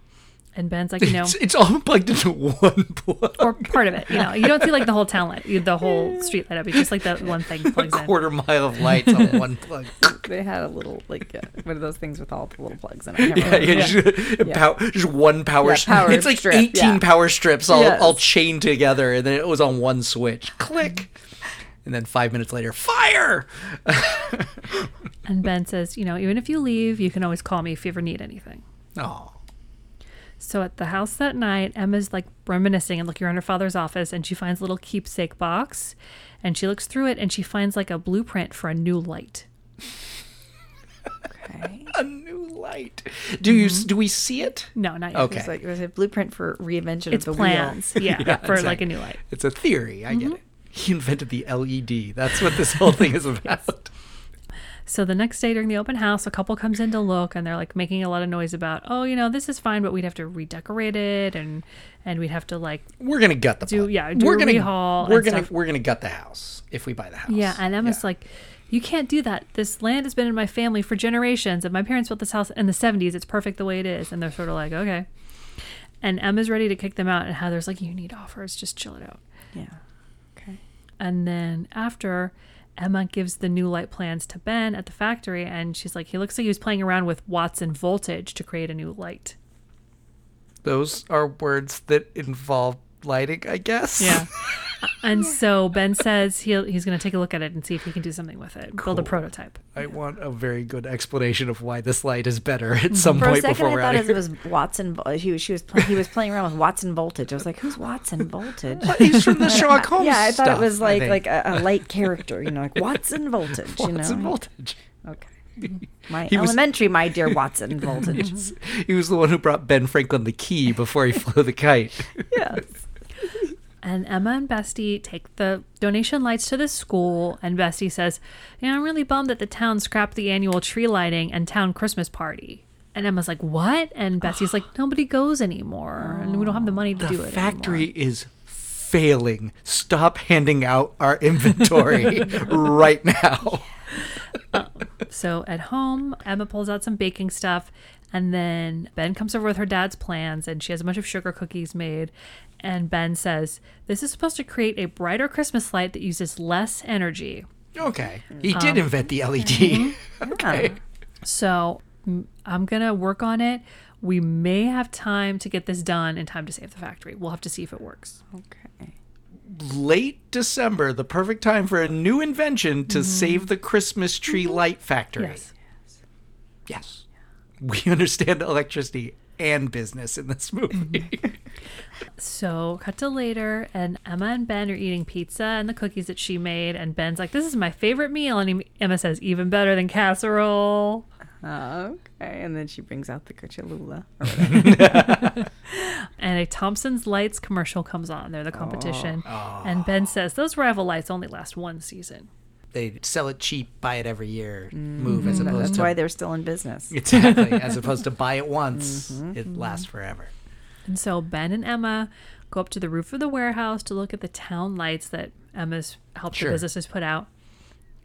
Speaker 1: And Ben's like, you know,
Speaker 2: It's, it's all plugged into one plug.
Speaker 1: or part of it. You know, you don't see like the whole town light, the whole street light up. It's just like that one thing plugs in.
Speaker 2: quarter mile of lights on one plug.
Speaker 3: They had a little like uh, one of those things with all the little plugs in it. I can't
Speaker 2: Yeah,
Speaker 3: remember.
Speaker 2: yeah, Just, pow- just one power
Speaker 3: Yeah,
Speaker 2: strip.
Speaker 3: power
Speaker 2: It's like
Speaker 3: strip,
Speaker 2: 18
Speaker 3: yeah.
Speaker 2: power strips all,
Speaker 3: Yes.
Speaker 2: all chained together, and then it was on one switch. Click. And then five minutes later, fire!
Speaker 1: And Ben says, you know, even if you leave, you can always call me if you ever need anything.
Speaker 2: Oh.
Speaker 1: So at the house that night, Emma's like reminiscing and looking around her father's office, and she finds a little keepsake box, and she looks through it, and she finds like a blueprint for a new light.
Speaker 3: Okay.
Speaker 2: A new light. Do you do we see it?
Speaker 1: No, not yet.
Speaker 2: Okay.
Speaker 3: It's like it was a blueprint for reinvention
Speaker 1: It's
Speaker 3: of the
Speaker 1: plans,
Speaker 3: wheel.
Speaker 1: yeah, for like a new light.
Speaker 2: It's a theory. I
Speaker 1: Mm-hmm.
Speaker 2: get it. He invented the LED. That's what this whole thing is about.
Speaker 1: So the next day during the open house, a couple comes in to look, and they're like making a lot of noise about, oh, you know, this is fine, but we'd have to redecorate it, and and we'd have to like
Speaker 2: We're gonna gut the
Speaker 1: Do-
Speaker 2: plug.
Speaker 1: yeah, do
Speaker 2: we're
Speaker 1: a
Speaker 2: gonna
Speaker 1: rehaul
Speaker 2: we're gonna
Speaker 1: stuff.
Speaker 2: we're gonna gut the house if we buy the house.
Speaker 1: Yeah, and Emma's
Speaker 2: Yeah.
Speaker 1: like, you can't do that. This land has been in my family for generations, and my parents built this house in the 70s. It's perfect the way it is. And they're sort of like, okay. And Emma's ready to kick them out, and Heather's like, you need offers. Just chill it out.
Speaker 3: Yeah. Okay.
Speaker 1: And then after, Emma gives the new light plans to Ben at the factory, and she's like, he looks like he was playing around with watts and voltage to create a new light.
Speaker 2: those are words that involve lighting, I guess.
Speaker 1: Yeah. And so Ben says he'll, he's going to take a look at it and see if he can do something with it, build a prototype.
Speaker 2: I want a very good explanation of why this light is better at some
Speaker 3: For a
Speaker 2: point
Speaker 3: second,
Speaker 2: before
Speaker 3: I
Speaker 2: we're
Speaker 3: thought
Speaker 2: out of
Speaker 3: it was Watson. He was, she was play, he was playing around with Watson Voltage. I was like, "Who's Watson Voltage?"
Speaker 2: He's from the Sherlock Holmes
Speaker 3: yeah, I thought
Speaker 2: stuff,
Speaker 3: it was like like a, a light character, you know, like Watson Voltage. you
Speaker 2: Watson
Speaker 3: know,
Speaker 2: Voltage.
Speaker 3: okay. My
Speaker 2: He was-
Speaker 3: elementary, my dear Watson Voltage.
Speaker 2: He was the one who brought Ben Franklin the key before he flew the kite.
Speaker 3: yes.
Speaker 1: And Emma and Bestie take the donation lights to the school, and Bestie says, "Yeah, I'm really bummed that the town scrapped the annual tree lighting and town Christmas party." And Emma's like, "What?" And Bestie's like, "Nobody goes anymore, and we don't have the money to
Speaker 2: The
Speaker 1: do it."
Speaker 2: The factory is failing. Stop handing out our inventory right now.
Speaker 1: Um, so at home, Emma pulls out some baking stuff, and then Ben comes over with her dad's plans, and she has a bunch of sugar cookies made. And Ben says, This is supposed to create a brighter Christmas light that uses less energy.
Speaker 2: Okay. He
Speaker 3: Um,
Speaker 2: did invent the LED.
Speaker 3: mm-hmm.
Speaker 2: okay.
Speaker 1: So mm, I'm going to work on it. We may have time to get this done in time to save the factory. We'll have to see if it works.
Speaker 3: Okay.
Speaker 2: Late December, the perfect time for a new invention to save the Christmas tree light factory.
Speaker 1: Yes.
Speaker 2: Yes. We understand electricity and business in this movie.
Speaker 1: So, cut to later, and Emma and Ben are eating pizza and the cookies that she made. And Ben's like, This is my favorite meal. And he, Emma says, Even better than casserole.
Speaker 3: Oh, okay. And then she brings out the Cholula. or.
Speaker 1: And a Thompson's Lights commercial comes on. They're the oh. competition. Oh. And Ben says, Those rival lights only last one season.
Speaker 2: They sell it cheap, buy it every year, mm-hmm. move as opposed to
Speaker 3: That's
Speaker 2: to
Speaker 3: why they're still in business.
Speaker 2: exactly as opposed to buy it once. Mm-hmm, it mm-hmm. lasts forever.
Speaker 1: And so Ben and Emma go up to the roof of the warehouse to look at the town lights that Emma's helped
Speaker 2: Sure.
Speaker 1: the businesses put out.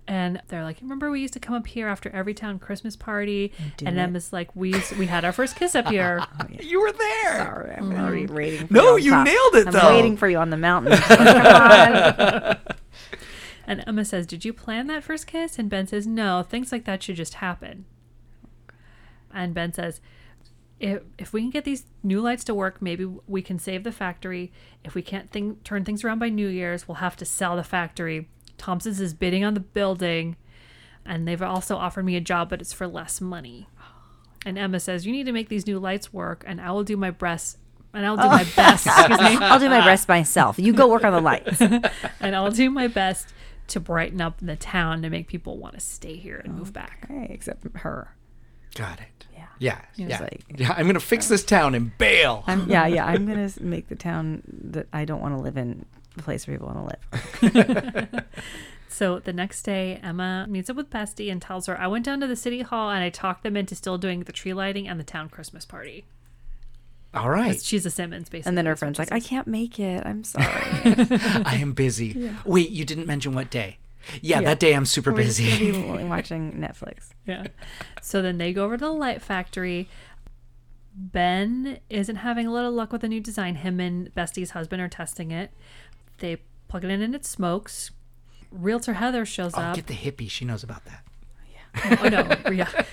Speaker 1: And they're like, "Remember, we used to come up here after every town Christmas party."
Speaker 3: do
Speaker 1: And
Speaker 3: it.
Speaker 1: Emma's like, "We used- we had our first kiss up here."
Speaker 2: Oh, you were there.
Speaker 3: Sorry, I'm already waiting. For
Speaker 2: No,
Speaker 3: you, on
Speaker 2: you
Speaker 3: top.
Speaker 2: nailed it,
Speaker 3: I'm
Speaker 2: though.
Speaker 3: waiting for you on the mountain. Come on.
Speaker 1: And Emma says, "Did you plan that first kiss?" And Ben says, "No, things like that should just happen." And Ben says, if, if we can get these new lights to work, maybe we can save the factory. If we can't think, turn things around by New Year's, we'll have to sell the factory. Thompson's is bidding on the building, and they've also offered me a job, but it's for less money. And Emma says, "You need to make these new lights work, and I will do my best, and I'll do oh my best. Excuse me,
Speaker 3: I'll do my best myself. You go work on the lights.
Speaker 1: and I'll do my best to brighten up the town to make people want to stay here and move back."
Speaker 3: Okay, except her.
Speaker 2: Got it.
Speaker 3: Yeah.
Speaker 2: Yeah.
Speaker 3: was
Speaker 2: Yeah.
Speaker 3: like-
Speaker 2: yeah. I'm gonna fix this town and bail.
Speaker 3: I'm, yeah, yeah. I'm gonna make the town that I don't want to live in the place where people want to live.
Speaker 1: So the next day, Emma meets up with Bestie and tells her, I went down to the city hall and I talked them into still doing the tree lighting and the town Christmas party.
Speaker 2: All right.
Speaker 1: She's a Simmons, basically.
Speaker 3: And then her friend's like, I can't make it. I'm sorry.
Speaker 2: I am busy. Wait, you didn't mention what day. Yeah, that day I'm super
Speaker 3: We're just
Speaker 2: busy.
Speaker 3: gonna be watching Netflix.
Speaker 1: Yeah. So then they go over to the light factory. Ben isn't having a lot of luck with the new design. Him and Bestie's husband are testing it. They plug it in and it smokes. Realtor Heather shows
Speaker 2: oh,
Speaker 1: up.
Speaker 2: get the hippie. She knows about that. Yeah.
Speaker 1: oh no, yeah.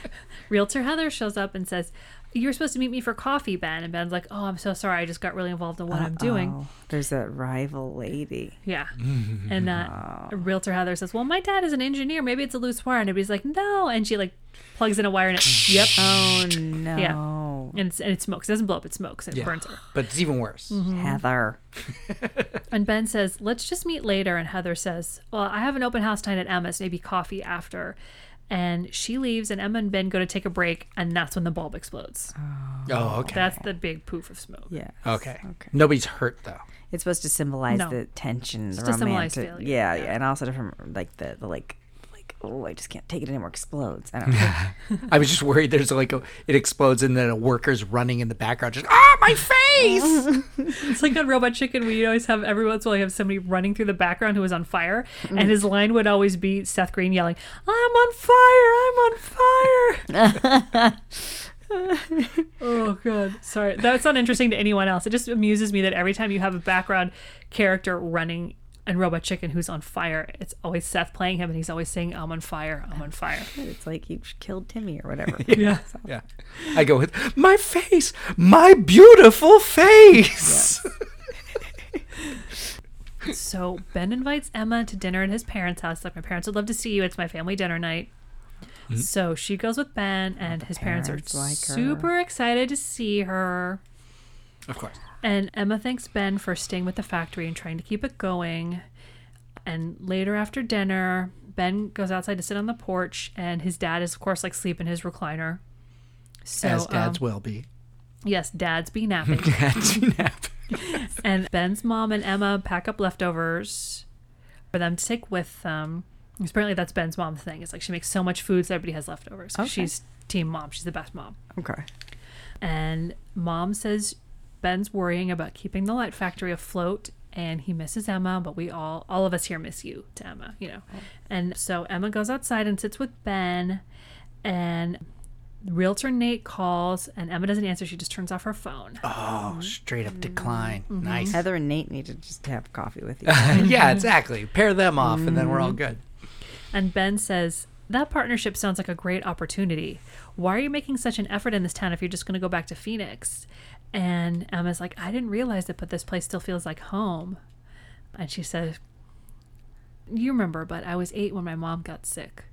Speaker 1: Realtor Heather shows up and says, "You were supposed to meet me for coffee, Ben." And Ben's like, "Oh, I'm so sorry. I just got really involved in what I'm doing."
Speaker 3: Oh, there's that rival lady.
Speaker 1: Yeah. And uh, Realtor Heather says, "Well, my dad is an engineer. Maybe it's a loose wire." And everybody's like, "No." And she like plugs in a wire and it, yep.
Speaker 3: Oh no, Yeah.
Speaker 1: And, it's, and it smokes. It doesn't blow up. It smokes and it
Speaker 2: Yeah.
Speaker 1: burns her.
Speaker 2: But it's even worse.
Speaker 1: Mm-hmm.
Speaker 3: Heather.
Speaker 1: And Ben says, "Let's just meet later." And Heather says, "Well, I have an open house tonight at Emma's. Maybe coffee after." And she leaves, and Emma and Ben go to take a break, and that's when the bulb explodes.
Speaker 2: Oh, oh okay.
Speaker 1: That's the big poof of smoke.
Speaker 3: Yeah.
Speaker 2: okay.
Speaker 3: Okay.
Speaker 2: Nobody's hurt though.
Speaker 3: It's supposed to symbolize
Speaker 1: No.
Speaker 3: the tension, the
Speaker 1: to symbolize
Speaker 3: romantic.
Speaker 1: failure,
Speaker 3: Yeah,
Speaker 1: yeah.
Speaker 3: yeah, and also from like the, the like like oh I just can't take it anymore explodes. I don't know.
Speaker 2: I was just worried there's like a it explodes and then a worker's running in the background just ah my face.
Speaker 1: It's like on Robot Chicken, we always have every once in a while you have somebody running through the background who is on fire, and his line would always be Seth Green yelling, "I'm on fire! I'm on fire!" oh god, sorry. That's not interesting to anyone else. It just amuses me that every time you have a background character running in Robot Chicken who's on fire, it's always Seth playing him, and he's always saying, "I'm on fire! I'm on fire!"
Speaker 3: it's like he killed Timmy or whatever.
Speaker 1: yeah. so.
Speaker 2: yeah. I go with my face, my beautiful face.
Speaker 1: so Ben invites Emma to dinner at his parents' house. Like, my parents would love to see you. It's my family dinner night. Mm-hmm. So she goes with Ben, and his parents,
Speaker 3: parents
Speaker 1: are
Speaker 3: like her.
Speaker 1: super excited to see her.
Speaker 2: Of course.
Speaker 1: And Emma thanks Ben for staying with the factory and trying to keep it going. And later after dinner, Ben goes outside to sit on the porch, and his dad is, of course, like sleep in his recliner. So,
Speaker 2: As dads
Speaker 1: um,
Speaker 2: will be.
Speaker 1: yes, dad's be napping.
Speaker 2: Dads be nap.
Speaker 1: and Ben's mom and Emma pack up leftovers for them to take with them. Apparently, that's Ben's mom's thing. It's like she makes so much food, so everybody has leftovers.
Speaker 3: Okay.
Speaker 1: She's team mom. She's the best mom.
Speaker 3: Okay.
Speaker 1: And mom says Ben's worrying about keeping the light factory afloat and he misses Emma, but we all all of us here miss you to Emma, you know. And so Emma goes outside and sits with Ben and realtor Nate calls and Emma doesn't answer, she just turns off her phone.
Speaker 2: Oh, straight up decline.
Speaker 1: Mm-hmm.
Speaker 2: Nice.
Speaker 3: Heather and Nate need to just have coffee with you.
Speaker 2: yeah, exactly. Pair them off, and then we're all good.
Speaker 1: And Ben says, That partnership sounds like a great opportunity. Why are you making such an effort in this town if you're just going to go back to Phoenix? And Emma's like, I didn't realize it, but this place still feels like home. And she says, You remember, but I was eight when my mom got sick.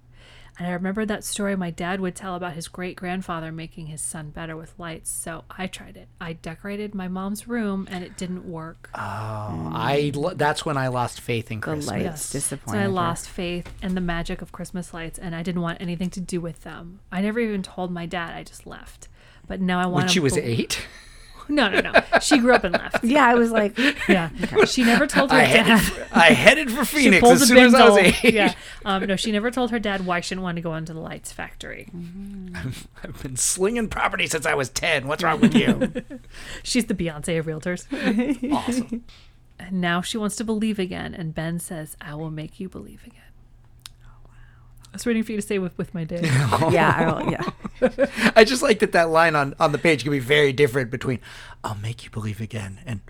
Speaker 1: And I remember that story my dad would tell about his great grandfather making his son better with lights. So I tried it. I decorated my mom's room and it didn't work.
Speaker 2: Oh, I lo- that's when I lost faith in
Speaker 3: The
Speaker 2: Christmas.
Speaker 3: lights
Speaker 1: Yes.
Speaker 3: disappointed.
Speaker 1: So I
Speaker 3: her.
Speaker 1: lost faith in the magic of Christmas lights, and I didn't want anything to do with them. I never even told my dad. I just left. But now I want.
Speaker 2: When she was eight,
Speaker 1: No, no, no. She grew up and left.
Speaker 3: Yeah, I was like,
Speaker 1: Yeah. She never told her
Speaker 2: I headed,
Speaker 1: dad.
Speaker 2: for, I headed for
Speaker 1: She
Speaker 2: Phoenix
Speaker 1: pulled
Speaker 2: as
Speaker 1: a
Speaker 2: soon as I was
Speaker 1: bingo.
Speaker 2: eight.
Speaker 1: Yeah. Um, no, she never told her dad why she didn't want to go into the lights factory.
Speaker 2: I've been slinging property since I was ten. What's wrong with you?
Speaker 1: She's the Beyonce of realtors.
Speaker 2: awesome.
Speaker 1: And now she wants to believe again, and Ben says, "I will make you believe again." I was waiting for you to say with with my day.
Speaker 3: yeah, I don't, yeah.
Speaker 2: I just like that that line on, on the page can be very different between "I'll make you believe again" and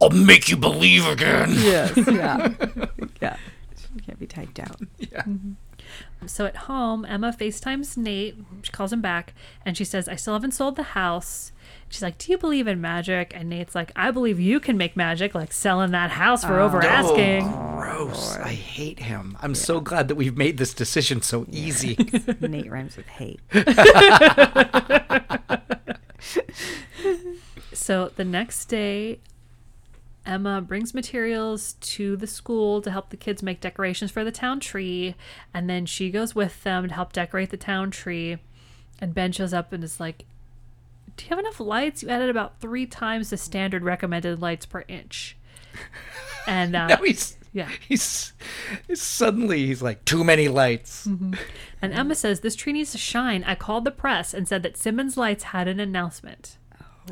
Speaker 2: "I'll make you believe again."
Speaker 3: Yes, yeah, yeah. It can't be typed out.
Speaker 2: Yeah. Mm-hmm.
Speaker 1: So at home, Emma FaceTimes Nate. She calls him back and she says, I still haven't sold the house. She's like, Do you believe in magic? And Nate's like, I believe you can make magic, like selling that house for oh. over asking.
Speaker 2: Oh, gross. I hate him. I'm so glad that we've made this decision so easy.
Speaker 3: Nate rhymes with hate.
Speaker 1: So the next day, Emma brings materials to the school to help the kids make decorations for the town tree. And then she goes with them to help decorate the town tree. And Ben shows up and is like, Do you have enough lights? You added about three times the standard recommended lights per inch. And uh,
Speaker 2: now he's
Speaker 1: yeah.
Speaker 2: he's suddenly he's like too many lights. Mm-hmm.
Speaker 1: And Emma says, This tree needs to shine. I called the press and said that Simmons Lights had an announcement.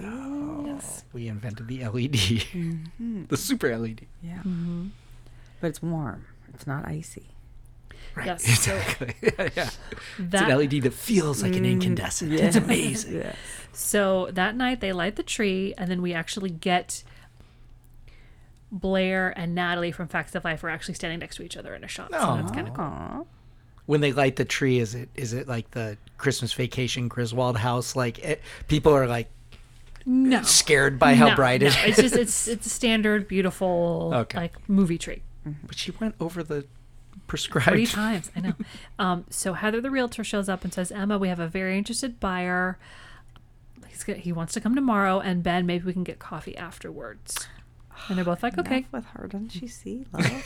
Speaker 1: Oh. yes.
Speaker 2: We invented the LED, mm-hmm. the super LED.
Speaker 3: Yeah, mm-hmm. but it's warm. It's not icy.
Speaker 2: Right.
Speaker 1: Yes, so
Speaker 2: Exactly. yeah, yeah. It's an LED that feels like an mm, incandescent. It's amazing.
Speaker 3: Yeah.
Speaker 1: So that night they light the tree, and then we actually get Blair and Natalie from Facts of Life are actually standing next to each other in a shot. So that's kind of cool.
Speaker 3: Aw.
Speaker 2: When they light the tree, is it is it like the Christmas Vacation Griswold house? Like it, people are like
Speaker 1: No,
Speaker 2: scared by how
Speaker 1: No,
Speaker 2: bright it
Speaker 1: no,
Speaker 2: is.
Speaker 1: It's just it's it's a standard, beautiful
Speaker 2: Okay.
Speaker 1: like movie tree.
Speaker 2: But she went over the
Speaker 1: Three
Speaker 2: prescribed.
Speaker 1: times, I know. Um, so Heather, the realtor, shows up and says, "Emma, we have a very interested buyer. He's go- he wants to come tomorrow, and Ben, maybe we can get coffee afterwards." And they're both like, "Okay."
Speaker 3: Enough with her, doesn't she see love?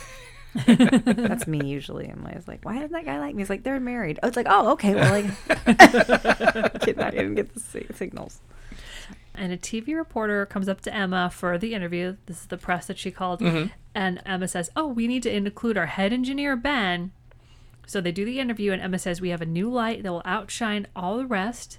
Speaker 3: That's me usually. And I'm always like, why doesn't that guy like me? He's like, they're married. Oh, it's like, oh, okay. Well, like, Kidding, I didn't get the signals.
Speaker 1: and a TV reporter comes up to Emma for the interview. This is the press that she called. Mm-hmm. And Emma says, Oh, we need to include our head engineer, Ben. So they do the interview, and Emma says, We have a new light that will outshine all the rest.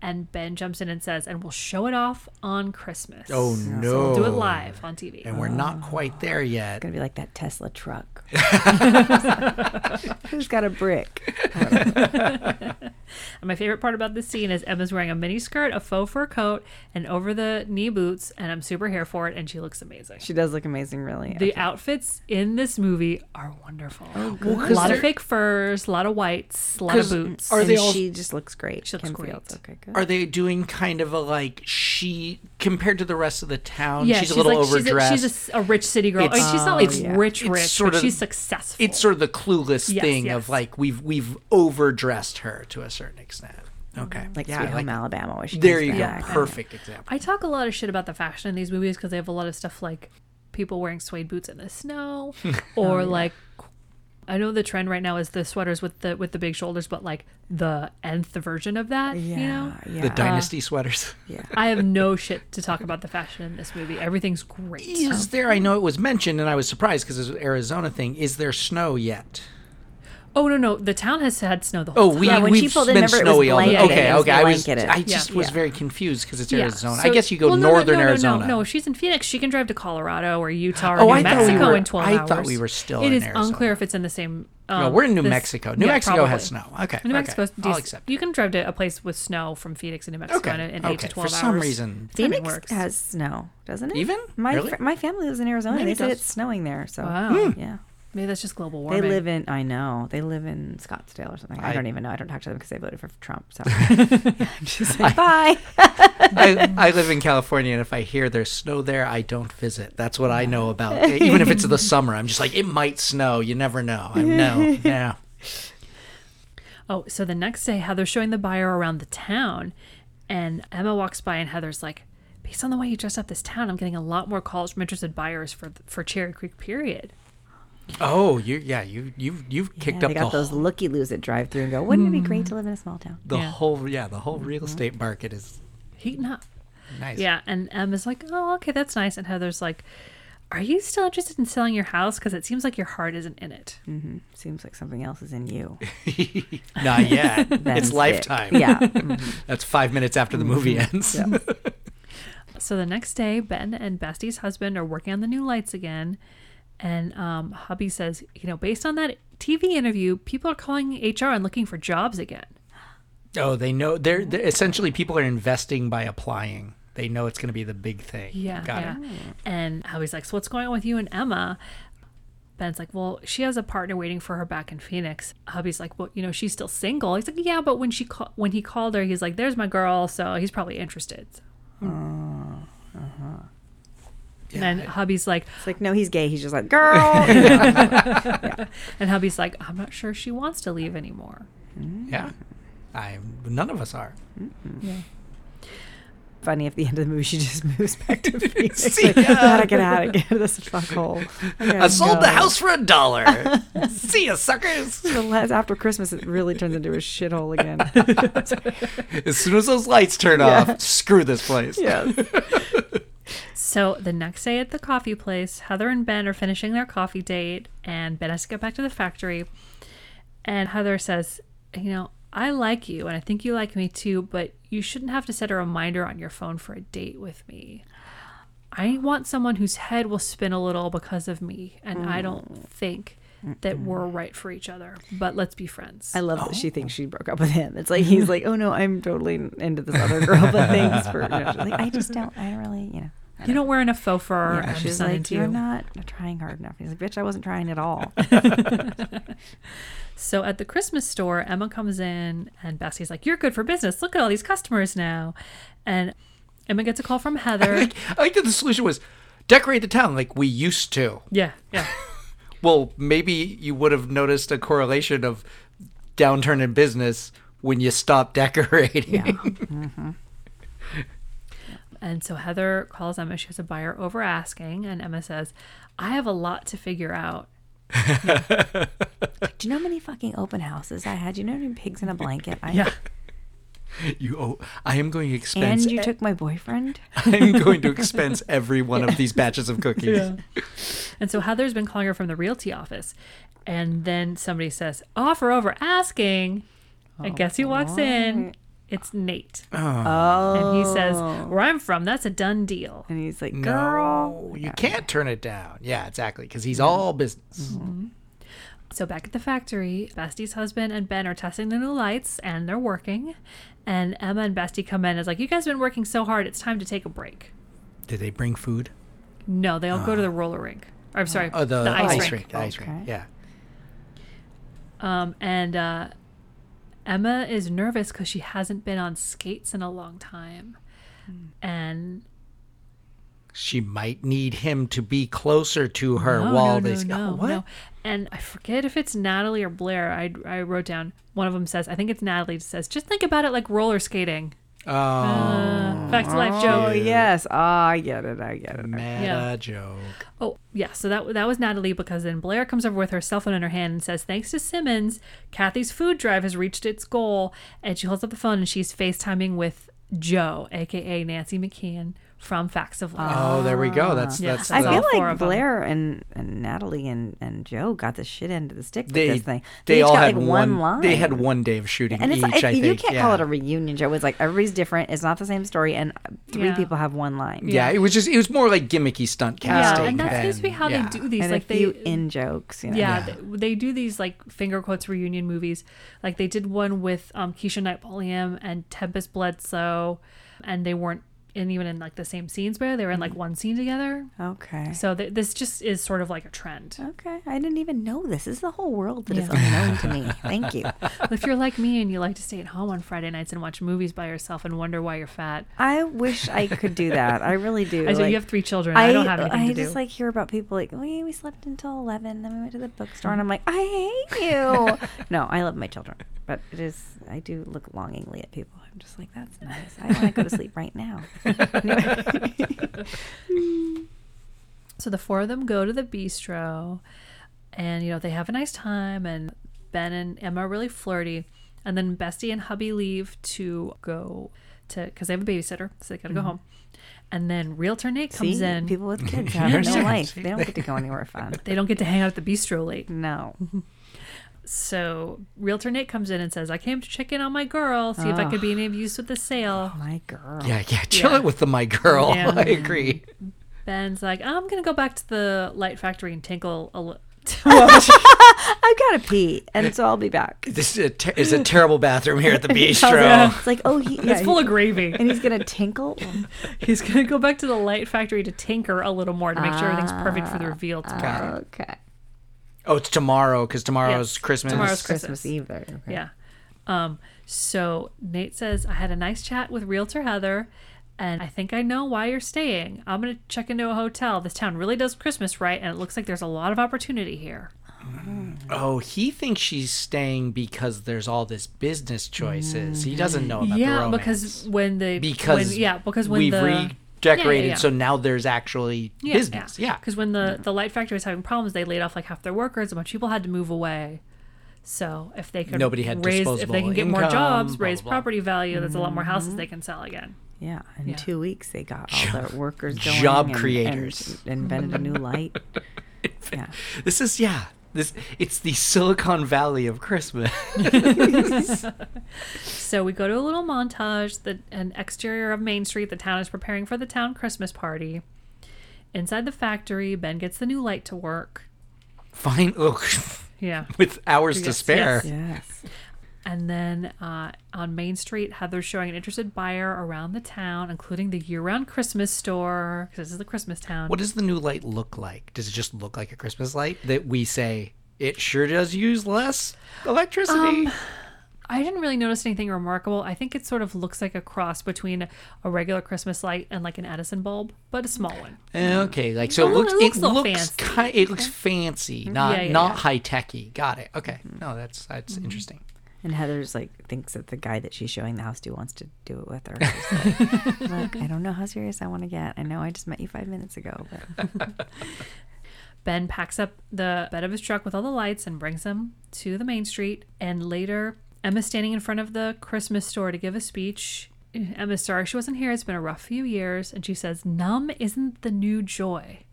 Speaker 1: And Ben jumps in and says, And we'll show it off on Christmas.
Speaker 2: Oh
Speaker 1: So
Speaker 2: no!
Speaker 1: we'll do it live on TV.
Speaker 2: and we're not quite there yet.
Speaker 3: It's gonna be like that Tesla truck. Who's got a brick?
Speaker 1: And my favorite part about this scene is Emma's wearing a mini skirt, a faux fur coat, and over the knee boots, and I'm super here for it, and she looks amazing.
Speaker 3: She does look amazing, really.
Speaker 1: The outfits in this movie are wonderful.
Speaker 2: Well,
Speaker 1: a
Speaker 2: 'cause
Speaker 1: lot of fake furs, a lot of whites, a lot of
Speaker 2: 'Cause
Speaker 1: boots.
Speaker 2: Are they all?
Speaker 3: she just looks great.
Speaker 1: She looks
Speaker 3: Kim
Speaker 1: great.
Speaker 3: Fields. Okay, good.
Speaker 2: Are they doing kind of a like she compared to the rest of the town,
Speaker 1: Yeah,
Speaker 2: she's, a little
Speaker 1: like,
Speaker 2: overdressed.
Speaker 1: She's a, she's a, s- a rich city girl. I mean, she's not like
Speaker 3: Oh, yeah.
Speaker 1: rich,
Speaker 2: It's
Speaker 1: rich,
Speaker 2: sort
Speaker 1: but
Speaker 2: of-
Speaker 1: she's successful.
Speaker 2: it's sort of the clueless
Speaker 1: Yes,
Speaker 2: thing
Speaker 1: yes.
Speaker 2: of like we've we've overdressed her to a certain extent. Mm-hmm. Okay,
Speaker 3: Like
Speaker 2: yeah,
Speaker 3: Sweet
Speaker 2: like-
Speaker 3: Alabama. Where she
Speaker 2: there
Speaker 3: comes
Speaker 2: you go,
Speaker 3: back.
Speaker 2: perfect example.
Speaker 1: I talk a lot of shit about the fashion in these movies because they have a lot of stuff like people wearing suede boots in the snow, or oh, like I know the trend right now is the sweaters with the with the big shoulders, but like the nth version of that.
Speaker 3: Yeah,
Speaker 1: You know,
Speaker 3: yeah.
Speaker 2: The dynasty uh, sweaters.
Speaker 3: yeah.
Speaker 1: I have no shit to talk about the fashion in this movie. Everything's great.
Speaker 2: Is there? I know it was mentioned, and I was surprised because it's an Arizona thing. Is there snow yet?
Speaker 1: Oh no, no, the town has had snow the whole
Speaker 2: Oh,
Speaker 1: time.
Speaker 2: we
Speaker 3: Yeah, when she
Speaker 2: we've
Speaker 3: pulled in,
Speaker 2: been
Speaker 3: remember, it was
Speaker 2: snowy all the
Speaker 3: blanketed.
Speaker 2: Okay,
Speaker 3: It was
Speaker 2: okay. I was
Speaker 3: blanketed.
Speaker 2: I just
Speaker 1: Yeah.
Speaker 2: was
Speaker 1: Yeah.
Speaker 2: very confused because it's
Speaker 1: Yeah,
Speaker 2: Arizona.
Speaker 1: so-
Speaker 2: I guess you go
Speaker 1: well, no, no,
Speaker 2: northern
Speaker 1: no, no,
Speaker 2: Arizona.
Speaker 1: No, no, if she's in Phoenix, she can drive to Colorado or Utah or
Speaker 2: Oh,
Speaker 1: New
Speaker 2: I thought we
Speaker 1: Mexico
Speaker 2: were-
Speaker 1: in twelve
Speaker 2: I
Speaker 1: hours.
Speaker 2: thought we were still
Speaker 1: It
Speaker 2: in
Speaker 1: is
Speaker 2: Arizona.
Speaker 1: unclear if it's in the same. Um,
Speaker 2: No, we're in New
Speaker 1: this-
Speaker 2: Mexico. New
Speaker 1: yeah,
Speaker 2: Mexico has
Speaker 1: probably.
Speaker 2: snow. Okay,
Speaker 1: New
Speaker 2: okay.
Speaker 1: Mexico's
Speaker 2: I'll accept.
Speaker 1: You can drive to a place with snow from Phoenix into New Mexico
Speaker 2: Okay,
Speaker 1: in, in eight
Speaker 2: okay.
Speaker 1: to twelve
Speaker 2: For
Speaker 1: hours.
Speaker 2: some reason,
Speaker 1: Timing
Speaker 3: Phoenix
Speaker 1: works.
Speaker 3: has snow, doesn't it?
Speaker 2: Even?
Speaker 3: my
Speaker 2: Really?
Speaker 3: fr- my family lives in Arizona.
Speaker 2: Maybe
Speaker 3: they
Speaker 2: it
Speaker 3: said
Speaker 2: does.
Speaker 3: it's snowing there. So
Speaker 1: Wow.
Speaker 3: yeah,
Speaker 1: Maybe that's just global warming.
Speaker 3: they live in. I know they live in Scottsdale or something. I,
Speaker 2: I-
Speaker 3: don't even know. I don't talk to them because they voted for Trump. So I'm just like, bye.
Speaker 2: I, I live in California, and if I hear there's snow there, I don't visit. That's what I know about. Even if it's the summer, I'm just like, it might snow. You never know. I know. Yeah.
Speaker 1: Oh, so the next day, Heather's showing the buyer around the town, and Emma walks by, and Heather's like, "Based on the way you dress up this town, I'm getting a lot more calls from interested buyers for for Cherry Creek. Period."
Speaker 2: Oh, you yeah you you you've kicked
Speaker 3: Yeah,
Speaker 2: up
Speaker 3: they got
Speaker 2: the
Speaker 3: those looky loos that drive through and go. Wouldn't it be great to live in a small town?
Speaker 2: the
Speaker 1: Yeah.
Speaker 2: whole yeah the whole real estate market is
Speaker 1: Heating up.
Speaker 2: nice.
Speaker 1: Yeah, and Emma's like, "Oh, okay, that's nice," and Heather's like, "Are you still interested in selling your house? Because it seems like your heart isn't in it."
Speaker 3: hmm Seems like something else is in you.
Speaker 2: Not yet.
Speaker 3: That's
Speaker 2: it's
Speaker 3: it.
Speaker 2: lifetime.
Speaker 3: Yeah. Mhm.
Speaker 2: That's five minutes after the movie ends.
Speaker 1: So the next day, Ben and Bestie's husband are working on the new lights again. And um, hubby says, you know, based on that TV interview, people are calling HR and looking for jobs again.
Speaker 2: Oh, they know they're, they're essentially people are investing by applying. They know it's going to be the big thing.
Speaker 1: Yeah.
Speaker 2: got
Speaker 1: yeah.
Speaker 2: it.
Speaker 1: And hubby's like, so what's going on with you and Emma? Ben's like, well, she has a partner waiting for her back in Phoenix. Hubby's like, well, you know, she's still single. He's like, yeah, but when she call- when he called her, he's like, there's my girl, so he's probably interested.
Speaker 2: Yeah,
Speaker 1: and then hubby's like,
Speaker 3: It's like, no, he's gay. He's just like, girl.
Speaker 1: and hubby's like, I'm not sure she wants to leave anymore. Mm-hmm.
Speaker 2: yeah. I none of us are. Yeah.
Speaker 3: Funny if the end of the movie she just moves back to Phoenix.
Speaker 2: See
Speaker 3: like,
Speaker 2: ya.
Speaker 3: gotta get out of here. This fuckhole.
Speaker 2: I sold the house for a dollar. See ya, suckers.
Speaker 3: After Christmas, it really turns into a shithole again.
Speaker 2: As soon as those lights turn off, screw this place.
Speaker 3: yes.
Speaker 1: So the next day at the coffee place, Heather and Ben are finishing their coffee date, and Ben has to get back to the factory. And Heather says, You know, I like you, and I think you like me too, but you shouldn't have to set a reminder on your phone for a date with me. I want someone whose head will spin a little because of me, and I don't mm. think that we're right for each other. But let's be friends.
Speaker 3: I love that she oh. thinks she broke up with him. It's like he's like, oh no, I'm totally into this other girl, but thanks for. You know, she's like, I just don't. I don't really, you know.
Speaker 1: You don't wear enough faux fur.
Speaker 3: Yeah, she's like,
Speaker 1: into
Speaker 3: you're
Speaker 1: you.
Speaker 3: not trying hard enough. He's like, bitch, I wasn't trying at all.
Speaker 1: So at the Christmas store, Emma comes in and Bestie's like, You're good for business. Look at all these customers now. And Emma gets a call from Heather.
Speaker 2: I think that the solution was decorate the town like we used to.
Speaker 1: yeah, yeah.
Speaker 2: Well, maybe you would have noticed a correlation of downturn in business when you stop decorating. Mm-hmm.
Speaker 1: And so Heather calls Emma. She has a buyer over asking. And Emma says, I have a lot to figure out.
Speaker 3: Do you know how many fucking open houses I had? Do you know how many pigs in a blanket? I
Speaker 1: Yeah.
Speaker 2: You oh, I am going to expense.
Speaker 3: And you took my boyfriend?
Speaker 2: I'm going to expense every one of these batches of cookies.
Speaker 1: And so Heather's been calling her from the realty office. And then somebody says, Offer over asking. And oh, guess who walks in? It's Nate.
Speaker 3: Oh.
Speaker 1: And he says, Where I'm from, that's a done deal.
Speaker 3: And he's like, girl.
Speaker 2: No, you can't turn it down. Yeah, exactly, because he's all business.
Speaker 1: So back at the factory, Bestie's husband and Ben are testing the new lights and they're working. And Emma and Bestie come in and is like, You guys have been working so hard, it's time to take a break.
Speaker 2: Did they bring food?
Speaker 1: No, they all go to the roller rink. Or, I'm sorry,
Speaker 2: Oh, the, ice, rink. the ice
Speaker 3: Okay.
Speaker 2: rink. Yeah.
Speaker 1: Um, and uh, Emma is nervous because she hasn't been on skates in a long time. Hmm. And
Speaker 2: She might need him to be closer to her
Speaker 1: no,
Speaker 2: while
Speaker 1: no,
Speaker 2: they.
Speaker 1: no,
Speaker 2: oh,
Speaker 1: no. And I forget if it's Natalie or Blair. I, I wrote down one of them says, I think it's Natalie says, just think about it like roller skating.
Speaker 2: Oh,
Speaker 1: Uh, back to life
Speaker 3: Oh
Speaker 1: joke.
Speaker 3: yes, oh, I get it, I get it.
Speaker 2: meta
Speaker 1: yeah.
Speaker 2: joke.
Speaker 1: Oh, yeah. So that that was Natalie because then Blair comes over with her cell phone in her hand and says, "Thanks to Simmons, Kathy's food drive has reached its goal." And she holds up the phone and she's FaceTiming with Joe, aka Nancy McKeon from Facts of Life.
Speaker 2: Oh, there we go. That's
Speaker 1: Yeah.
Speaker 2: that's.
Speaker 3: I
Speaker 2: the-
Speaker 3: feel like
Speaker 1: of 'em.
Speaker 3: Blair and, and Natalie and, and Joe got the shit end of the stick with
Speaker 2: they
Speaker 3: this thing.
Speaker 2: they
Speaker 3: each
Speaker 2: all
Speaker 3: got
Speaker 2: had
Speaker 3: like
Speaker 2: one.
Speaker 3: line.
Speaker 2: They had one day of shooting
Speaker 3: and it's
Speaker 2: each.
Speaker 3: like,
Speaker 2: I
Speaker 3: you
Speaker 2: think.
Speaker 3: can't
Speaker 2: yeah.
Speaker 3: call it a reunion show. It's like everybody's different. It's not the same story, and three
Speaker 1: Yeah.
Speaker 3: people have one line.
Speaker 2: Yeah, it was just it was more like gimmicky stunt casting.
Speaker 1: yeah, and that seems to be how
Speaker 2: yeah.
Speaker 1: they do these.
Speaker 3: and
Speaker 1: like
Speaker 3: a
Speaker 1: they
Speaker 3: in jokes. You know?
Speaker 1: yeah,
Speaker 2: Yeah.
Speaker 1: They, they do these like finger quotes reunion movies. Like they did one with um, Keshia Knight Pulliam and Tempest Bledsoe, and they weren't in even in like the same scenes, where they were in like mm-hmm. one scene together.
Speaker 3: Okay.
Speaker 1: So th- this just is sort of like a trend.
Speaker 3: Okay. I didn't even know this. This is the whole world that is unknown to me. Thank you.
Speaker 1: if you're like me and you like to stay at home on Friday nights and watch movies by yourself and wonder why you're fat,
Speaker 3: I wish I could do that. I really do.
Speaker 1: I
Speaker 3: Like,
Speaker 1: you have three children. I, don't have anything
Speaker 3: I
Speaker 1: to
Speaker 3: just like hear about people like, oh, we we slept until eleven, then we went to the bookstore, and mm-hmm. I'm like, I hate you. no, I love my children, but it is. I do look longingly at people. I'm just like, that's nice. I want to go to sleep right now.
Speaker 1: So the four of them go to the bistro and, you know, they have a nice time. And Ben and Emma are really flirty. And then Bestie and hubby leave to go to, because they have a babysitter. So they got to go mm-hmm. home. And then Realtor Nate comes
Speaker 3: See,
Speaker 1: in.
Speaker 3: people with kids have no life. They don't get to go anywhere fun.
Speaker 1: they don't get to hang out at the bistro late.
Speaker 3: No.
Speaker 1: So Realtor Nate comes in and says, I came to check in on my girl, see if I could be any of use with the sale.
Speaker 3: Oh, my girl.
Speaker 2: Yeah, yeah. Chill
Speaker 1: Yeah.
Speaker 2: it with the my girl.
Speaker 1: Yeah.
Speaker 2: I agree.
Speaker 1: Ben's like, I'm going to go back to the light factory and tinkle a little.
Speaker 3: I've gotta pee, and so I'll be back.
Speaker 2: This is a, ter- is a terrible bathroom here at the bistro.
Speaker 3: It's like, oh, he, yeah,
Speaker 1: it's full
Speaker 3: he-
Speaker 1: of gravy.
Speaker 3: and he's gonna tinkle.
Speaker 1: He's gonna go back to the light factory to tinker a little more to make sure everything's perfect for the reveal ah, tomorrow.
Speaker 3: Okay.
Speaker 2: Oh, it's tomorrow because tomorrow's
Speaker 1: Yes,
Speaker 2: Christmas.
Speaker 1: tomorrow's
Speaker 3: Christmas,
Speaker 1: Christmas.
Speaker 3: Eve there. Okay.
Speaker 1: Yeah. Um. So Nate says, "I had a nice chat with Realtor Heather, and I think I know why you're staying. I'm gonna check into a hotel. This town really does Christmas right, and it looks like there's a lot of opportunity here."
Speaker 2: Oh, he thinks she's staying because there's all this business choices. He doesn't know about the
Speaker 1: yeah,
Speaker 2: romance.
Speaker 1: because when the
Speaker 2: because
Speaker 1: when, yeah because when
Speaker 2: we've
Speaker 1: the
Speaker 2: redecorated,
Speaker 1: Yeah, yeah, yeah.
Speaker 2: so now there's actually business. Yeah,
Speaker 1: Because when the, the light factory was having problems, they laid off like half their workers. A bunch of people had to move away. So if they could
Speaker 2: Nobody had
Speaker 1: raise, if they can get more jobs,
Speaker 2: blah,
Speaker 1: raise
Speaker 2: blah, blah.
Speaker 1: property value, there's a lot more
Speaker 3: Mm-hmm.
Speaker 1: houses they can sell again.
Speaker 3: Yeah, in
Speaker 1: Yeah.
Speaker 3: two weeks they got all the workers going.
Speaker 2: Job
Speaker 3: and-
Speaker 2: creators.
Speaker 3: and invented a new light. yeah,
Speaker 2: this is yeah. This it's the Silicon Valley of Christmas.
Speaker 1: So we go to a little montage, the an exterior of Main Street. The town is preparing for the town Christmas party. Inside the factory, Ben gets the new light to work.
Speaker 2: Fine, look,
Speaker 1: Yeah.
Speaker 2: with hours to spare.
Speaker 1: yes.
Speaker 3: yes.
Speaker 1: And then uh, on Main Street, Heather's showing an interested buyer around the town, including the year-round Christmas store, because this is the Christmas town.
Speaker 2: What does the new light look like? Does it just look like a Christmas light that we say it sure does use less electricity?
Speaker 1: Um, I didn't really notice anything remarkable. I think it sort of looks like a cross between a regular Christmas light and like an Edison bulb, but a small one.
Speaker 2: Okay, like so it looks
Speaker 1: it
Speaker 2: it
Speaker 1: looks little
Speaker 2: looks
Speaker 1: fancy.
Speaker 2: ki- it looks fancy, not
Speaker 1: Yeah, yeah,
Speaker 2: not
Speaker 1: yeah.
Speaker 2: high techy. Got it. Okay, no, that's that's interesting.
Speaker 3: And Heather's like thinks that the guy that she's showing the house to wants to do it with her. Like, Look, I don't know how serious I want to get. I know I just met you five minutes ago, but
Speaker 1: Ben packs up the bed of his truck with all the lights and brings them to the main street. And later, Emma's standing in front of the Christmas store to give a speech. Eh, Emma's sorry she wasn't here. It's been a rough few years. And she says, Numb isn't the new joy.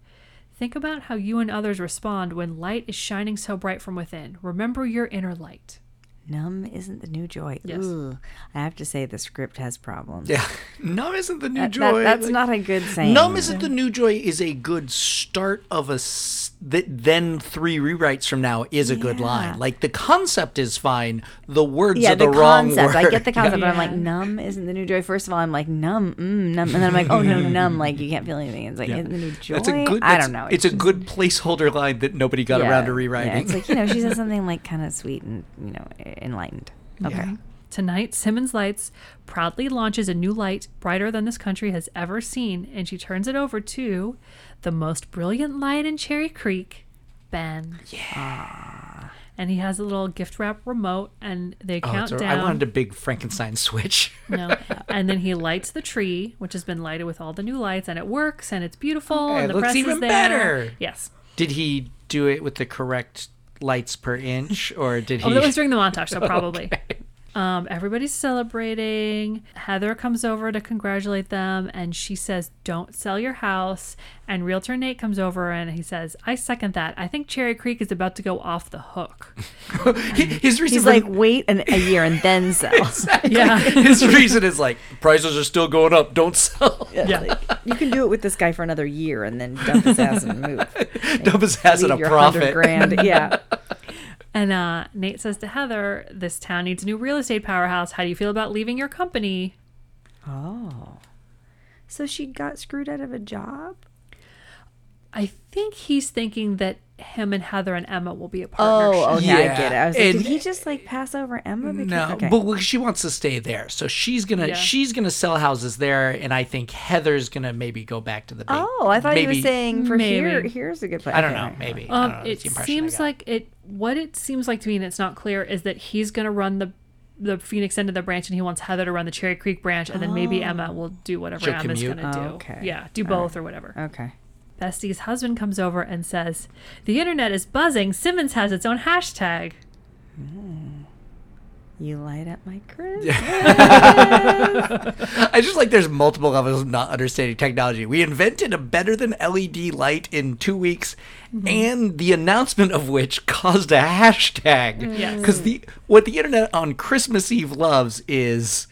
Speaker 1: Think about how you and others respond when light is shining so bright from within. Remember your inner light.
Speaker 3: Numb isn't the new joy.
Speaker 1: Yes.
Speaker 3: Ooh, I have to say the script has problems.
Speaker 2: Yeah, numb isn't the new
Speaker 3: That-
Speaker 2: joy.
Speaker 3: that- that's
Speaker 2: Like,
Speaker 3: not a good saying.
Speaker 2: Numb isn't the new joy is a good start of a s- that then three rewrites from now is a good line. Like the concept is fine, the words
Speaker 3: yeah,
Speaker 2: are the,
Speaker 3: the,
Speaker 2: wrong
Speaker 3: concept.
Speaker 2: word.
Speaker 3: I get the concept, but I'm like, numb isn't the new joy. First of all, I'm like, numb, mm, numb. And then I'm like, oh, no, numb. Like, you can't feel anything. It's like, isn't the new joy?
Speaker 2: That's a good.
Speaker 3: I don't know.
Speaker 2: It's, a
Speaker 3: just-
Speaker 2: good placeholder line that nobody got
Speaker 3: yeah,
Speaker 2: around to
Speaker 3: yeah,
Speaker 2: rewriting.
Speaker 3: it's like, you know, she says something like kind of sweet and, you know, enlightened. Okay.
Speaker 1: Tonight, Simmons Lights proudly launches a new light brighter than this country has ever seen, and she turns it over to the most brilliant light in Cherry Creek, Ben. Yeah. And he has a little gift wrap remote, and they
Speaker 2: Oh,
Speaker 1: count
Speaker 2: it's a-
Speaker 1: down.
Speaker 2: I wanted a big Frankenstein switch.
Speaker 1: No. And then he lights the tree, which has been lighted with all the new lights, and it works, and it's beautiful,
Speaker 2: It
Speaker 1: and the
Speaker 2: looks
Speaker 1: press
Speaker 2: even
Speaker 1: is there.
Speaker 2: better.
Speaker 1: Yes.
Speaker 2: Did he do it with the correct lights per inch, or did he?
Speaker 1: Oh, that was during the montage, so probably. Um, everybody's celebrating. Heather comes over to congratulate them, and she says, "Don't sell your house." And Realtor Nate comes over and he says, "I second that. I think Cherry Creek is about to go off the hook."
Speaker 2: his reason
Speaker 3: He's
Speaker 2: for-
Speaker 3: like, wait an, a year and then sell.
Speaker 1: Yeah,
Speaker 2: his reason is like prices are still going up. Don't sell.
Speaker 1: yeah.
Speaker 3: you can do it with this guy for another year and then dump his ass and move.
Speaker 2: Dump his ass at
Speaker 3: Leave
Speaker 2: a profit.
Speaker 3: grand. Yeah.
Speaker 1: And uh, Nate says to Heather, "This town needs a new real estate powerhouse. How do you feel about leaving your company?"
Speaker 3: Oh. So she got screwed out of a job?
Speaker 1: I think he's thinking that him and Heather and Emma will be a
Speaker 3: Oh,
Speaker 1: partnership.
Speaker 3: okay,
Speaker 2: Yeah,
Speaker 3: I get it. I was like,
Speaker 2: and-
Speaker 3: did he just like pass over Emma? Because,
Speaker 2: No,
Speaker 3: okay.
Speaker 2: but well, she wants to stay there, so she's gonna
Speaker 1: Yeah.
Speaker 2: she's gonna sell houses there, and I think Heather's gonna maybe go back to the. Big,
Speaker 3: oh, I thought he
Speaker 2: maybe,
Speaker 3: was saying for here. Here's a good place.
Speaker 2: I don't know, maybe.
Speaker 1: Um,
Speaker 2: don't know,
Speaker 1: it
Speaker 2: the impression I
Speaker 1: seems like it. What it seems like to me, and it's not clear, is that he's going to run the the Phoenix end of the branch, and he wants Heather to run the Cherry Creek branch, and then maybe Emma will do whatever
Speaker 2: She'll
Speaker 1: Emma's going
Speaker 2: commute.
Speaker 1: to do.
Speaker 3: Oh, okay.
Speaker 1: Yeah, do both or whatever.
Speaker 3: Okay.
Speaker 1: Bestie's husband comes over and says, "The internet is buzzing. Simmons has its own hashtag."
Speaker 3: You light up my Christmas.
Speaker 2: I just like there's multiple levels of not understanding technology. We invented a better than LED light in two weeks,
Speaker 1: Mm-hmm.
Speaker 2: and the announcement of which caused a hashtag.
Speaker 1: Yes.
Speaker 2: Because the what the internet on Christmas Eve loves is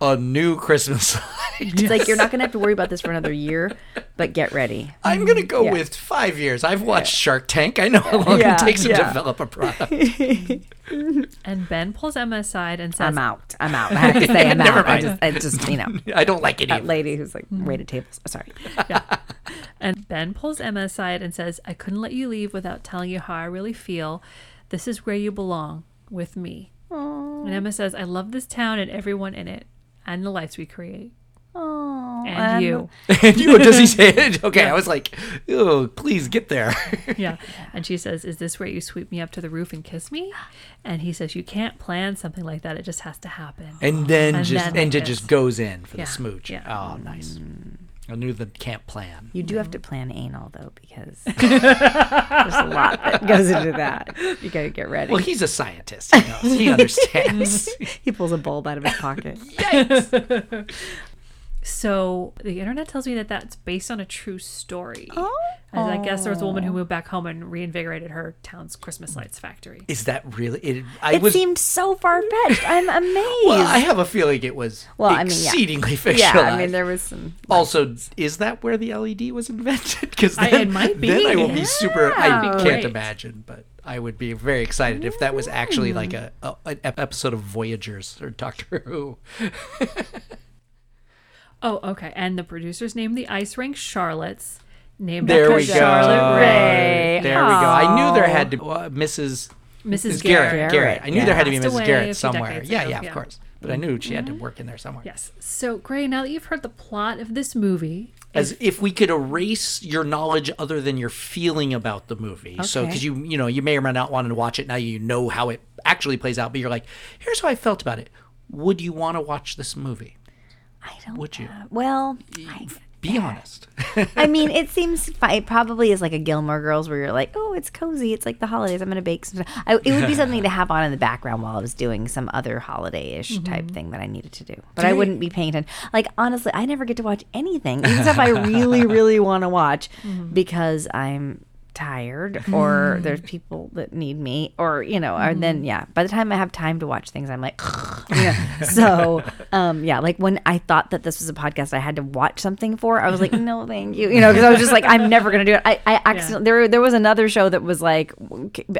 Speaker 2: a new Christmas light.
Speaker 3: It's like you're not gonna have to worry about this for another year, but get ready.
Speaker 2: I'm gonna go
Speaker 3: Yeah.
Speaker 2: with five years. I've watched Shark Tank. I know how long
Speaker 3: Yeah,
Speaker 2: it takes to develop a product.
Speaker 1: And Ben pulls Emma aside and says,
Speaker 3: I'm out. I'm out. I have to say I'm
Speaker 2: Never
Speaker 3: out. I
Speaker 2: mind.
Speaker 3: just, I just, you know,
Speaker 2: I don't like it.
Speaker 3: that
Speaker 2: Either.
Speaker 3: lady who's like mm-hmm. waited tables. Oh, sorry.
Speaker 1: yeah. And Ben pulls Emma aside and says, I couldn't let you leave without telling you how I really feel. This is where you belong with me. And Emma says, I love this town and everyone in it and the lights we create.
Speaker 3: Oh,
Speaker 1: And you.
Speaker 2: and you, does he say it? Okay, I was like, oh, please get there.
Speaker 1: Yeah. And she says, Is this where you sweep me up to the roof and kiss me? And he says, You can't plan something like that. It just has to happen.
Speaker 2: and then
Speaker 1: And
Speaker 2: just
Speaker 1: then
Speaker 2: and
Speaker 1: it
Speaker 2: just goes in for
Speaker 1: Yeah,
Speaker 2: the smooch.
Speaker 1: yeah.
Speaker 2: Oh, nice. Mm. I knew the camp plan.
Speaker 3: You do have to plan anal though, because there's a lot that goes into that. You gotta get ready.
Speaker 2: Well, he's a scientist. He knows. He understands.
Speaker 3: he pulls a bulb out of his pocket.
Speaker 1: So the internet tells me that that's based on a true story.
Speaker 3: Oh.
Speaker 1: As I guess there was a woman who oh. moved back home and reinvigorated her town's Christmas lights factory.
Speaker 2: Is that really? It, I
Speaker 3: It
Speaker 2: was.
Speaker 3: seemed so far fetched. I'm amazed.
Speaker 2: well, I have a feeling it was
Speaker 3: Well, I mean, yeah.
Speaker 2: exceedingly fictionalized.
Speaker 3: yeah, I mean there was some.
Speaker 2: Also, is that where the LED was invented? Because
Speaker 1: I-
Speaker 2: then,
Speaker 1: it might be.
Speaker 2: then I will be super. I
Speaker 3: Yeah.
Speaker 2: can't
Speaker 1: Great.
Speaker 2: imagine, but I would be very excited if that was actually hmm. like a, a an episode of Voyagers or Doctor Who.
Speaker 1: Oh, okay. And the producers named the ice rink Charlotte's. Named
Speaker 2: There
Speaker 1: after
Speaker 2: we go.
Speaker 1: Charlotte Rae.
Speaker 2: There we go. I knew there had to uh, Mrs.
Speaker 1: Mrs.
Speaker 2: Garrett.
Speaker 1: Garrett.
Speaker 2: Garrett. I knew
Speaker 3: yeah.
Speaker 2: there had to be
Speaker 1: Passed
Speaker 2: Mrs. Garrett somewhere. Yeah,
Speaker 1: ago,
Speaker 2: yeah, of
Speaker 1: yeah.
Speaker 2: course. But I knew she had to work in there somewhere.
Speaker 1: Yes. So, Grey, now that you've heard the plot of this movie,
Speaker 2: As if we could erase your knowledge other than your feeling about the movie.
Speaker 3: Okay.
Speaker 2: So, because you, you know, you may or may not want to watch it now. You know how it actually plays out, but you're like, here's how I felt about it. Would you want to watch this movie?
Speaker 3: I don't.
Speaker 2: Would you?
Speaker 3: Well, I,
Speaker 2: Be honest.
Speaker 3: I mean, it seems fi- it probably is like a Gilmore Girls where you're like, oh, it's cozy. It's like the holidays. I'm gonna bake some. I, it would be something to have on in the background while I was doing some other holiday-ish mm-hmm. type thing that I needed to do. But I
Speaker 2: Right.
Speaker 3: wouldn't be paying attention. Like honestly, I never get to watch anything, even stuff I really, really want to watch mm-hmm. because I'm tired or there's people that need me or you know And then yeah by the time i have time to watch things i'm like yeah. so um yeah like when i thought that this was a podcast i had to watch something for i was like no thank you you know because i was just like i'm never gonna do it i i accidentally there there was another show that was like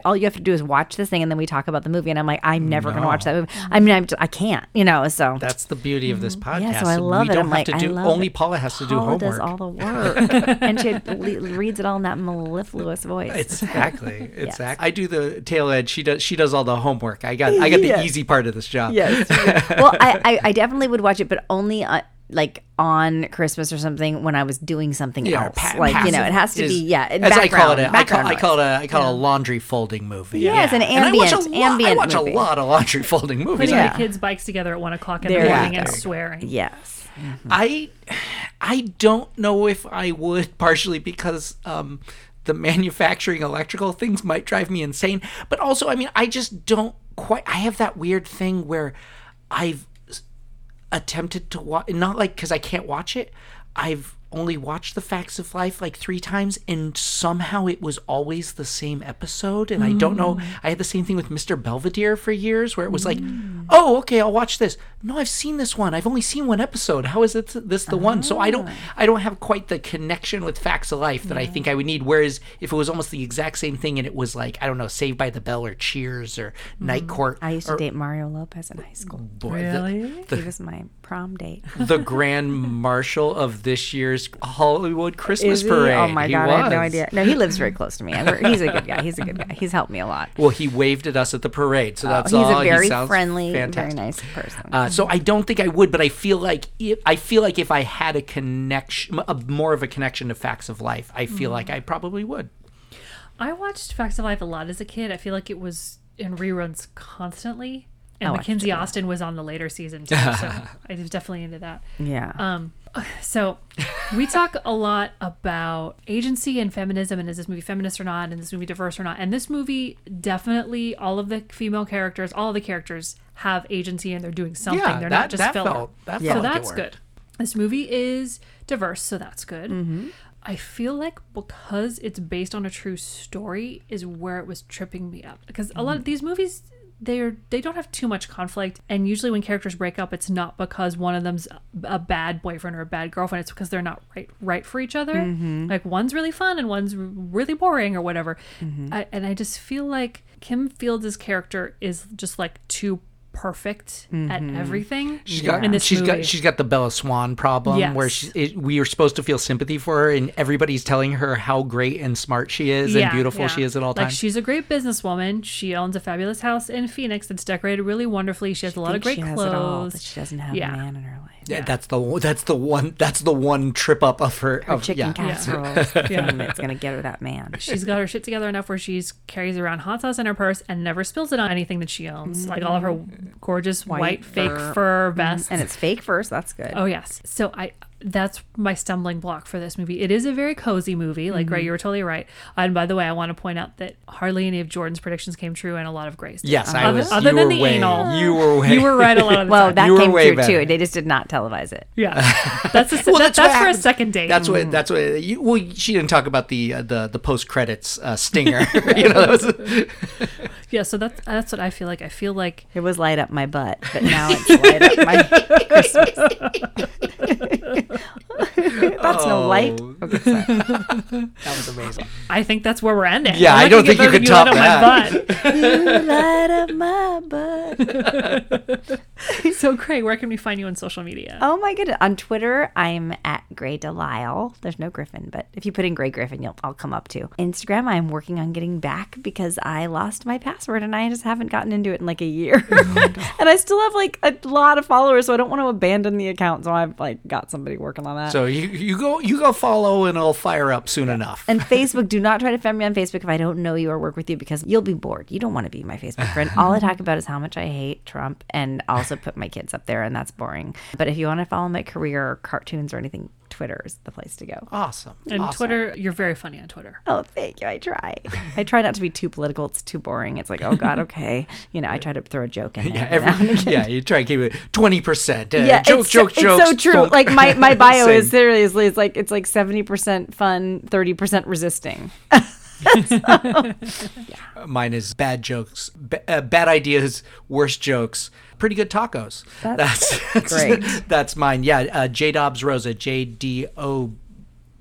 Speaker 3: all you have to do is watch this thing and then we talk about the movie and i'm like i'm never gonna watch that movie i mean i'm just, i can't you know so
Speaker 2: That's the beauty of this podcast.
Speaker 3: yeah, so I love
Speaker 2: we
Speaker 3: it.
Speaker 2: don't
Speaker 3: I'm
Speaker 2: have
Speaker 3: like,
Speaker 2: to
Speaker 3: I
Speaker 2: do
Speaker 3: love
Speaker 2: only
Speaker 3: it.
Speaker 2: Paula has to do homework.
Speaker 3: does all the work, and she le- reads it all in that mellifluous Lewis voice.
Speaker 2: Exactly. Exactly. I do the tail end. She does. She does all the homework. I got. I got the
Speaker 3: Yeah.
Speaker 2: easy part of this job.
Speaker 3: Yes. well, I, I, I definitely would watch it, but only uh, like on Christmas or something when I was doing something
Speaker 2: Yeah,
Speaker 3: else.
Speaker 2: pa-
Speaker 3: like you know, it has to
Speaker 2: is-
Speaker 3: be yeah.
Speaker 2: As I call it,
Speaker 3: background-
Speaker 2: a, I call,
Speaker 3: background
Speaker 2: I call it a, I call it a laundry folding movie.
Speaker 3: Yes, an
Speaker 2: And I watch a
Speaker 3: ambient-
Speaker 2: lot, I
Speaker 3: ambient
Speaker 2: watch
Speaker 3: movie.
Speaker 2: a lot of laundry folding movies.
Speaker 1: Putting
Speaker 3: Yeah.
Speaker 1: the kids' bikes together at one o'clock in
Speaker 3: There
Speaker 1: the morning
Speaker 3: go.
Speaker 1: and
Speaker 3: There you
Speaker 1: swearing.
Speaker 3: Yes.
Speaker 2: I I don't know if I would partially because um the manufacturing electrical things might drive me insane, but also I mean I just don't quite I have that weird thing where I've attempted to watch not like cuz I can't watch it. I've only watched the facts of life like 3 times and somehow it was always the same episode and I don't know I had the same thing with Mr. Belvedere for years where it was like oh okay I'll watch this no I've seen this one I've only seen one episode how is it this the one so I don't ah. I don't have quite the connection with facts of life that I think I would need whereas if it was almost the exact same thing and it was like I don't know Saved by the Bell or Cheers or Night mm. Court
Speaker 3: I used to
Speaker 2: or,
Speaker 3: date Mario Lopez in high school.
Speaker 2: boy, the-
Speaker 1: Really?
Speaker 3: he was my prom date.
Speaker 2: the grand marshal of this year's Hollywood Christmas parade.
Speaker 3: Oh my
Speaker 2: He
Speaker 3: god, I had no idea. No, he lives very close to me. He's a good guy. He's a good guy. He's helped me a lot.
Speaker 2: Well, he waved at us at the parade, so that's
Speaker 3: Oh, he's
Speaker 2: all.
Speaker 3: a
Speaker 2: He
Speaker 3: very
Speaker 2: sounds
Speaker 3: friendly,
Speaker 2: fantastic.
Speaker 3: very nice person.
Speaker 2: Uh, so I don't think I would, but I feel like if, I feel like if I had a connection, a, more of a connection to Facts of Life, I feel like
Speaker 3: Mm-hmm.
Speaker 2: I probably would.
Speaker 1: I watched Facts of Life a lot as a kid. I feel like it was in reruns constantly. And
Speaker 3: I watched
Speaker 1: Mackenzie
Speaker 3: it.
Speaker 1: Astin was on the later season too, so I was definitely into that.
Speaker 3: yeah.
Speaker 1: Um, so we talk a lot about agency and feminism, and is this movie feminist or not, and is this movie diverse or not? And this movie definitely, all of the female characters, all of the characters have agency and they're doing something.
Speaker 2: Yeah,
Speaker 1: they're
Speaker 2: that,
Speaker 1: not just
Speaker 2: that
Speaker 1: filler.
Speaker 2: felt that
Speaker 3: Yeah.
Speaker 2: felt
Speaker 1: So
Speaker 2: like
Speaker 1: that's good. This movie is diverse, so that's good.
Speaker 3: Mm-hmm.
Speaker 1: I feel like because it's based on a true story is where it was tripping me up because a lot of these movies they're they don't have too much conflict and usually when characters break up it's not because one of them's a bad boyfriend or a bad girlfriend it's because they're not right right for each other
Speaker 3: Mm-hmm.
Speaker 1: like one's really fun and one's really boring or whatever
Speaker 3: Mm-hmm.
Speaker 1: I, and I just feel like Kim Fields' character is just like too perfect at mm-hmm. everything
Speaker 2: She's got,
Speaker 1: in this
Speaker 2: she's
Speaker 1: movie.
Speaker 2: got she's got the Bella Swan problem where she, it, we are supposed to feel sympathy for her, and everybody's telling her how great and smart she is and beautiful
Speaker 1: yeah.
Speaker 2: she is at all
Speaker 1: like
Speaker 2: times.
Speaker 1: she's a great businesswoman. She owns a fabulous house in Phoenix that's decorated really wonderfully. She has a lot of great
Speaker 3: she has it all,
Speaker 1: clothes.
Speaker 3: but she doesn't have
Speaker 1: Yeah.
Speaker 3: a man in her life.
Speaker 2: Yeah, that's the that's the one that's the one trip up of her,
Speaker 3: Her
Speaker 2: of,
Speaker 3: chicken
Speaker 2: yeah.
Speaker 3: casserole is the thing that's gonna get her that man.
Speaker 1: She's got her shit together enough where she's carries around hot sauce in her purse and never spills it on anything that she owns. Like all of her gorgeous white,
Speaker 3: White
Speaker 1: fake
Speaker 3: fur.
Speaker 1: fur vests.
Speaker 3: And it's fake fur, so That's good.
Speaker 1: Oh yes. So I that's my stumbling block for this movie. It is a very cozy movie. Like
Speaker 3: Mm-hmm.
Speaker 1: right, you were totally right. And by the way, I want to point out that hardly any of Jordan's predictions came true, and a lot of Grace. did.
Speaker 2: Yes, I
Speaker 1: Other,
Speaker 2: was.
Speaker 1: other
Speaker 2: you
Speaker 1: than
Speaker 2: were
Speaker 1: the
Speaker 2: way,
Speaker 1: anal,
Speaker 2: You were way.
Speaker 1: you were right a lot of the
Speaker 3: Well,
Speaker 1: time.
Speaker 3: that
Speaker 2: You were
Speaker 3: came true
Speaker 2: better.
Speaker 3: too. They just did not televise it.
Speaker 1: Yeah, that's a,
Speaker 2: Well,
Speaker 1: that,
Speaker 2: that's
Speaker 1: that's,
Speaker 2: what
Speaker 1: for a second date.
Speaker 2: That's what. That's what. You, well, she didn't talk about the uh, the the post credits uh, stinger. you know, that was,
Speaker 1: yeah. So that's that's what I feel like. I feel like
Speaker 3: It was light up my butt, but now it's light up my Christmas. That's no oh. light.
Speaker 2: Oh.
Speaker 3: Okay,
Speaker 2: that was amazing.
Speaker 1: I think that's where we're ending.
Speaker 2: Yeah,
Speaker 1: I'm
Speaker 2: I
Speaker 1: not
Speaker 2: don't think you
Speaker 1: get
Speaker 2: could
Speaker 1: better
Speaker 2: top
Speaker 1: you
Speaker 2: that.
Speaker 1: lit my
Speaker 3: You light up my butt.
Speaker 1: butt. so, Craig, where can we find you on social media?
Speaker 3: Oh my goodness. On Twitter, I'm at Grey DeLisle. There's no Griffin, but if you put in Grey Griffin, you'll I'll come up to. Instagram, I'm working on getting back because I lost my password and I just haven't gotten into it in like a year. Oh, and I still have like a lot of followers, so I don't want to abandon the account. So I've like got somebody working on that.
Speaker 2: So you you go you go follow and it'll fire up soon enough.
Speaker 3: And Facebook, do not try to friend me on Facebook if I don't know you or work with you because you'll be bored. You don't want to be my Facebook friend. All I talk about is how much I hate Trump and also put my kids up there, and that's boring. But if you want to follow my career or cartoons or anything, Twitter is the place to go.
Speaker 2: awesome.
Speaker 1: and
Speaker 2: awesome.
Speaker 1: Twitter, you're very funny on Twitter.
Speaker 3: Oh, thank you. I try. I try not to be too political. It's too boring. It's like, oh God, okay. You know, I try to throw a joke in.
Speaker 2: Yeah,
Speaker 3: every now and
Speaker 2: every,
Speaker 3: again.
Speaker 2: yeah, you try to keep it twenty percent. Uh,
Speaker 3: Yeah,
Speaker 2: joke,
Speaker 3: it's,
Speaker 2: joke,
Speaker 3: it's
Speaker 2: jokes.
Speaker 3: so true.
Speaker 2: bonk.
Speaker 3: Like my, my bio is seriously, it's like it's like seventy percent fun, thirty percent resisting.
Speaker 2: Yeah, Mine is bad jokes, ba- uh, bad ideas, worst jokes, pretty good tacos. That's, that's
Speaker 3: great.
Speaker 2: That's mine. Yeah, uh, J Dobbs Rosa, J D O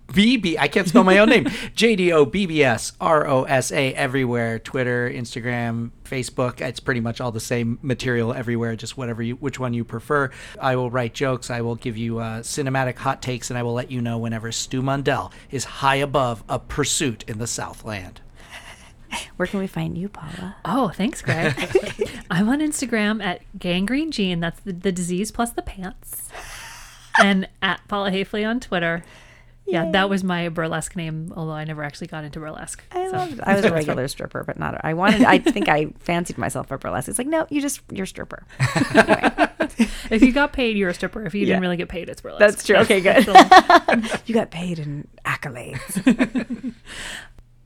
Speaker 2: BB. I can't spell my own name. J D O B B S R O S A everywhere. Twitter, Instagram, Facebook. It's pretty much all the same material everywhere. Just whatever you, which one you prefer. I will write jokes. I will give you uh, cinematic hot takes, and I will let you know whenever Stu Mundel is high above a pursuit in the Southland.
Speaker 3: Where can we find you, Paula?
Speaker 1: Oh, thanks, Greg. I'm on Instagram at gangrene gene. That's the, the disease plus the pants. And at Paula Hafley on Twitter. Yeah, that was my burlesque name, although I never actually got into burlesque.
Speaker 3: I
Speaker 1: so.
Speaker 3: loved. I was a regular stripper, but not. A, I wanted. I think I fancied myself a burlesque. It's like no, you just you're a stripper.
Speaker 1: If you got paid, you're a stripper. If you
Speaker 3: Yeah.
Speaker 1: didn't really get paid, it's burlesque.
Speaker 3: That's true. Okay, good. you got paid in accolades.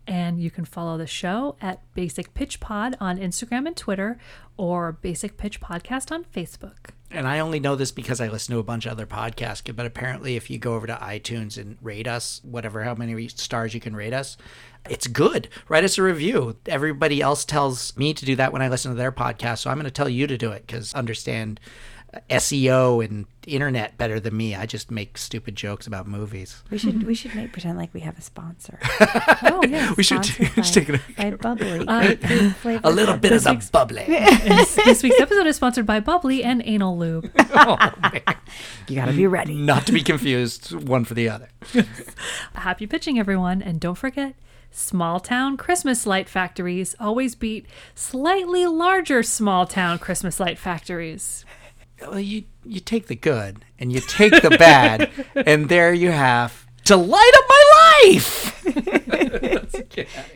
Speaker 1: And you can follow the show at Basic Pitch Pod on Instagram and Twitter, or Basic Pitch Podcast on Facebook.
Speaker 2: And I only know this because I listen to a bunch of other podcasts. But apparently, if you go over to iTunes and rate us, whatever, how many stars you can rate us, it's good. Write us a review. Everybody else tells me to do that when I listen to their podcast. So I'm going to tell you to do it because understand SEO and internet better than me. I just make stupid jokes about movies.
Speaker 3: We should we should make pretend like we have a sponsor.
Speaker 1: Oh, yeah.
Speaker 2: We should,
Speaker 3: Sponsored
Speaker 2: we should take it
Speaker 3: by Bubbly.
Speaker 1: Uh,
Speaker 2: a little bit of the bubbly.
Speaker 1: this, this week's episode is sponsored by Bubbly and Anal Lube.
Speaker 2: Oh.
Speaker 3: You got to be ready.
Speaker 2: Not to be confused one for the other.
Speaker 1: Happy pitching, everyone. And don't forget, small town Christmas light factories always beat slightly larger small town Christmas light factories.
Speaker 2: Well, you you take the good and you take the bad, and there you have to light up my life.